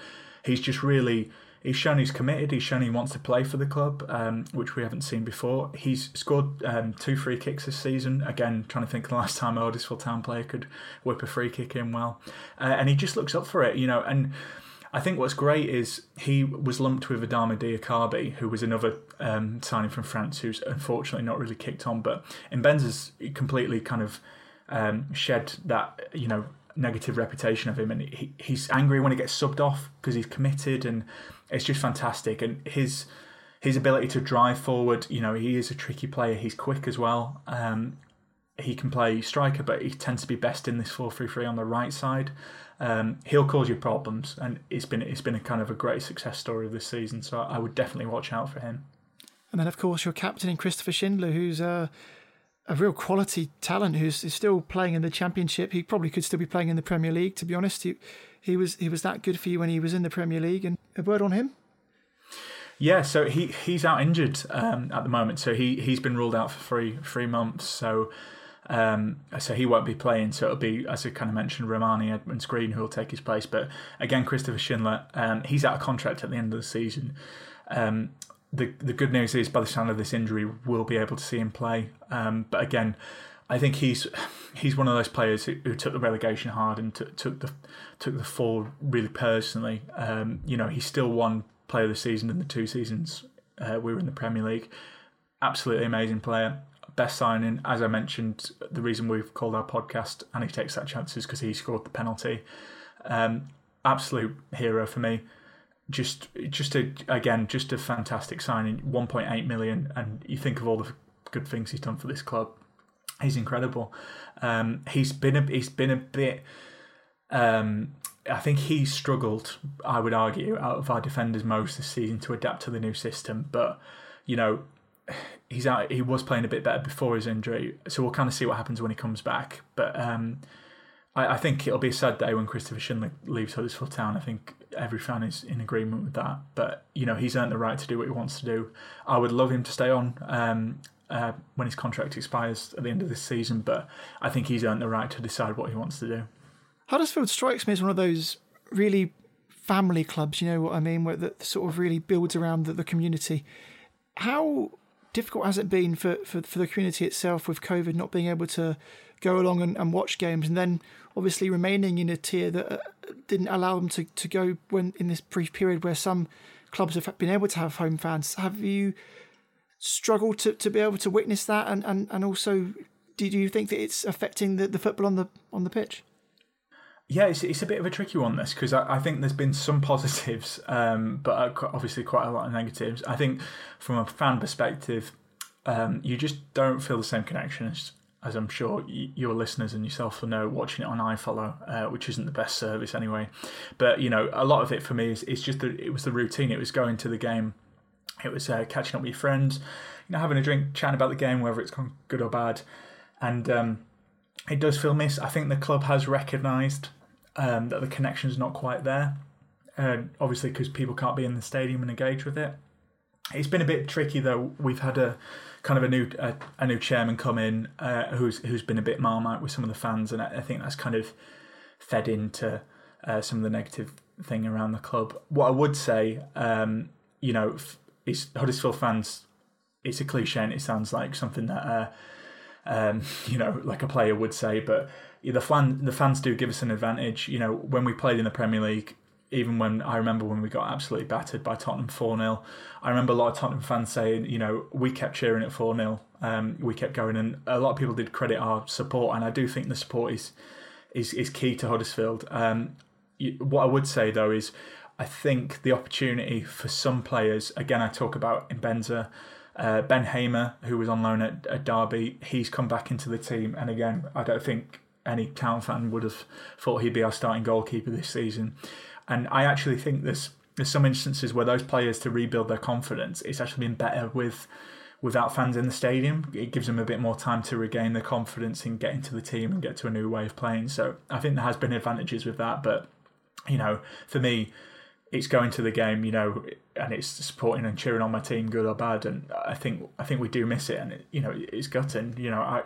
he's just really he's shown he's committed. He's shown he wants to play for the club, um, which we haven't seen before. He's scored um, two free kicks this season. Again, trying to think of the last time a Huddersfield Town player could whip a free kick in well, uh, and he just looks up for it, you know, and I think what's great is he was lumped with Adama Diakhaby, who was another um, signing from France who's unfortunately not really kicked on. But Mbenza's completely kind of um, shed that, you know, negative reputation of him. And he, he's angry when he gets subbed off because he's committed and it's just fantastic. And his his ability to drive forward, you know, he is a tricky player. He's quick as well. Um, he can play striker, but he tends to be best in this 4 3 3 on the right side. Um, he'll cause you problems, and it's been it's been a kind of a great success story this season. So I would definitely watch out for him. And then, of course, your captain in Christopher Schindler, who's a, a real quality talent, who's is still playing in the Championship. He probably could still be playing in the Premier League. To be honest, he, he was he was that good for you when he was in the Premier League. And a word on him. Yeah, so he he's out injured um, at the moment. So he he's been ruled out for three three months. So um, so he won't be playing. So it'll be, as I kind of mentioned, Rarmani Edmonds Green who will take his place. But again, Christopher Schindler, um, he's out of contract at the end of the season. Um, the the good news is, by the sound of this injury, we'll be able to see him play. Um, but again, I think he's he's one of those players who, who took the relegation hard and took, took the took the fall really personally. Um, you know, he's still one player of the season in the two seasons uh, we were in the Premier League. Absolutely amazing player best signing, as I mentioned, the reason we've called our podcast and he takes that chance is because he scored the penalty. Um, absolute hero for me. Just, just a again, just a fantastic signing. 1.8 million, and you think of all the good things he's done for this club. He's incredible. Um, he's been a, he's been a bit. Um, I think he struggled. I would argue out of our defenders most this season to adapt to the new system, but you know he's out. He was playing a bit better before his injury, so we'll kind of see what happens when he comes back. But um, I, I, think it'll be a sad day when Christopher Schindler leaves Huddersfield Town. I think every fan is in agreement with that. But you know, he's earned the right to do what he wants to do. I would love him to stay on. Um, uh, when his contract expires at the end of this season, but I think he's earned the right to decide what he wants to do. Huddersfield strikes me as one of those really family clubs, you know what I mean, where that sort of really builds around the, the community. How difficult has it been for, for, for the community itself with COVID not being able to go along and, and watch games and then obviously remaining in a tier that uh, didn't allow them to, to go when in this brief period where some clubs have been able to have home fans. Have you struggled to, to be able to witness that and, and, and also do you think that it's affecting the, the football on the on the pitch? Yeah, it's, it's a bit of a tricky one, this, because I, I think there's been some positives, um, but obviously quite a lot of negatives. I think from a fan perspective, um, you just don't feel the same connection as, as I'm sure your listeners and yourself will know watching it on iFollow, uh, which isn't the best service anyway. But, you know, a lot of it for me is just that it was the routine. It was going to the game, it was uh, catching up with your friends, you know, having a drink, chatting about the game, whether it's gone good or bad. And, um, it does feel missed. I think the club has recognised um, that the connection's not quite there. Uh, obviously, because people can't be in the stadium and engage with it. It's been a bit tricky though. We've had a kind of a new a, a new chairman come in uh, who's who's been a bit marmite with some of the fans, and I, I think that's kind of fed into uh, some of the negative thing around the club. What I would say, um, you know, is Huddersfield fans. It's a cliche and it sounds like something that uh, um, you know, like a player would say. But the fan, the fans do give us an advantage. You know, when we played in the Premier League, even when I remember when we got absolutely battered by Tottenham 4 0, I remember a lot of Tottenham fans saying, you know, we kept cheering at 4 0, um, we kept going, and a lot of people did credit our support, and I do think the support is is, is key to Huddersfield. Um, what I would say though is, I think the opportunity for some players, again, I talk about Mbenza, uh, Ben Hamer, who was on loan at, at Derby, he's come back into the team, and again, I don't think any town fan would have thought he'd be our starting goalkeeper this season. And I actually think there's there's some instances where those players to rebuild their confidence, it's actually been better with without fans in the stadium. It gives them a bit more time to regain their confidence and get into the team and get to a new way of playing. So I think there has been advantages with that, but you know, for me, it's going to the game, you know, and it's supporting and cheering on my team, good or bad. And I think I think we do miss it, and it, you know, it's gutting. You know, I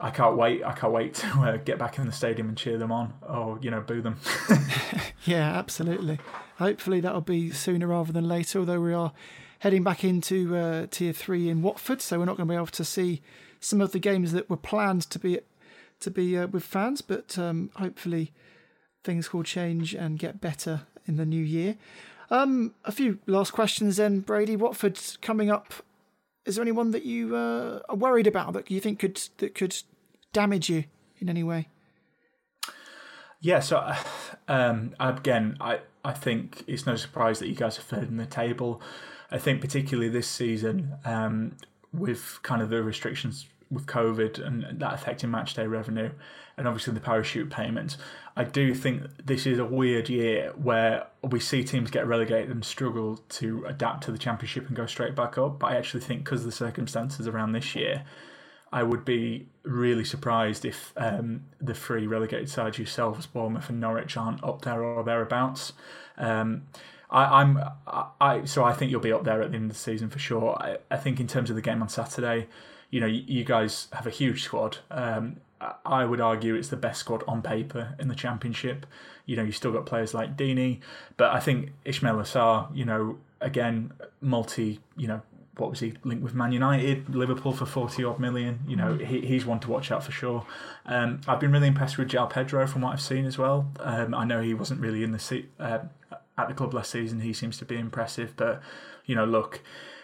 I can't wait. I can't wait to uh, get back in the stadium and cheer them on, or you know, boo them. yeah, absolutely. Hopefully that'll be sooner rather than later. Although we are heading back into uh, tier three in Watford, so we're not going to be able to see some of the games that were planned to be to be uh, with fans. But um, hopefully things will change and get better in the new year. Um, a few last questions then, Brady. Watford's coming up is there anyone that you uh, are worried about that you think could that could damage you in any way? Yeah, so um, again, I, I think it's no surprise that you guys are third in the table. I think particularly this season, um, with kind of the restrictions with COVID and that affecting matchday revenue, and obviously the parachute payments. I do think this is a weird year where we see teams get relegated and struggle to adapt to the championship and go straight back up. But I actually think because of the circumstances around this year, I would be really surprised if um, the three relegated sides, yourselves, Bournemouth, and Norwich, aren't up there or thereabouts. Um, I, am I, so I think you'll be up there at the end of the season for sure. I, I think in terms of the game on Saturday, you know, you, you guys have a huge squad. Um, I would argue it's the best squad on paper in the championship. You know, you still got players like Deeney, but I think Ismaila Sarr, you know, again, multi, you know, what was he linked with Man United, Liverpool for 40 odd million. You know, he, he's one to watch out for sure. Um, I've been really impressed with João Pedro from what I've seen as well. Um, I know he wasn't really in the seat, uh, at the club last season. He seems to be impressive, but you know, look,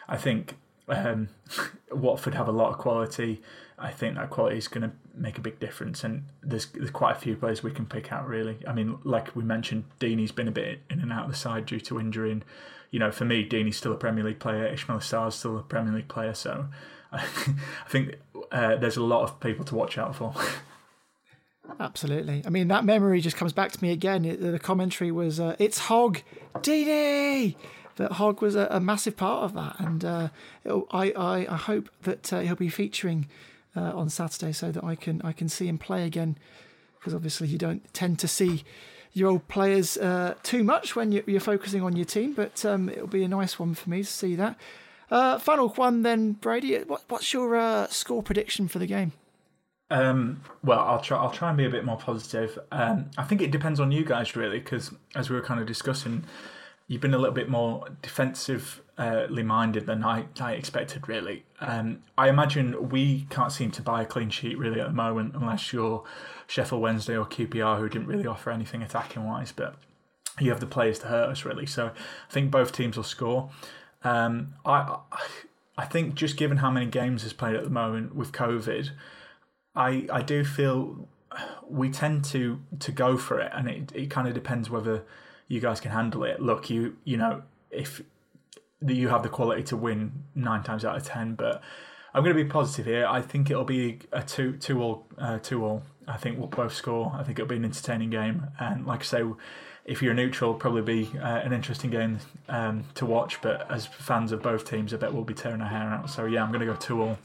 I think um, Watford have a lot of quality. I think that quality is going to make a big difference, and there's there's quite a few players we can pick out. Really, I mean, like we mentioned, Deeney's been a bit in and out of the side due to injury, and you know, for me, Deeney's still a Premier League player. Ismaila Sarr's still a Premier League player, so I, think uh, there's a lot of people to watch out for. Absolutely. I mean, that memory just comes back to me again. the commentary was, uh, "It's Hogg, Deeney." that Hogg was a, a massive part of that, and uh, I, I, I hope that uh, he'll be featuring uh, on Saturday so that I can I can see him play again, because obviously you don't tend to see your old players uh, too much when you're, focusing on your team, but um, it'll be a nice one for me to see that. Uh, final one then, Brady. What, what's your uh, score prediction for the game? Um, well, I'll try. I'll try and be a bit more positive. Um, I think it depends on you guys really, because as we were kind of discussing, you've been a little bit more defensively minded than I, I expected, really. Um, I imagine we can't seem to buy a clean sheet really at the moment, unless you're Sheffield Wednesday or QPR, who didn't really offer anything attacking wise, but you have the players to hurt us, really. So I think both teams will score. Um, I, I think just given how many games is played at the moment with COVID, I, I do feel we tend to to go for it, and it, it kind of depends whether you guys can handle it. Look, you you know if you have the quality to win nine times out of ten, but I'm going to be positive here. I think it'll be a two two all uh, two all. I think we'll both score. I think it'll be an entertaining game, and like I say, if you're neutral, probably be uh, an interesting game um, to watch. But as fans of both teams, I bet we'll be tearing our hair out. So yeah, I'm going to go two all.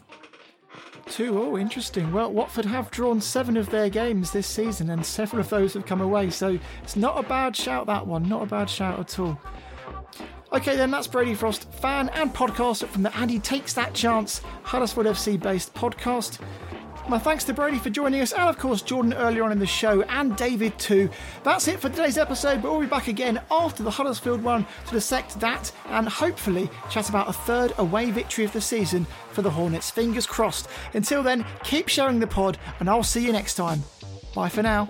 Two, oh, interesting. Well, Watford have drawn seven of their games this season, and several of those have come away. So it's not a bad shout, that one. Not a bad shout at all. Okay, then that's Brady Frost, fan and podcaster from the And He Takes That Chance Huddersfield FC based podcast. My thanks to Brady for joining us, and of course Jordan earlier on in the show, and David too. That's it for today's episode, but we'll be back again after the Huddersfield one to dissect that and hopefully chat about a third away victory of the season for the Hornets. Fingers crossed. Until then, keep sharing the pod, and I'll see you next time. Bye for now.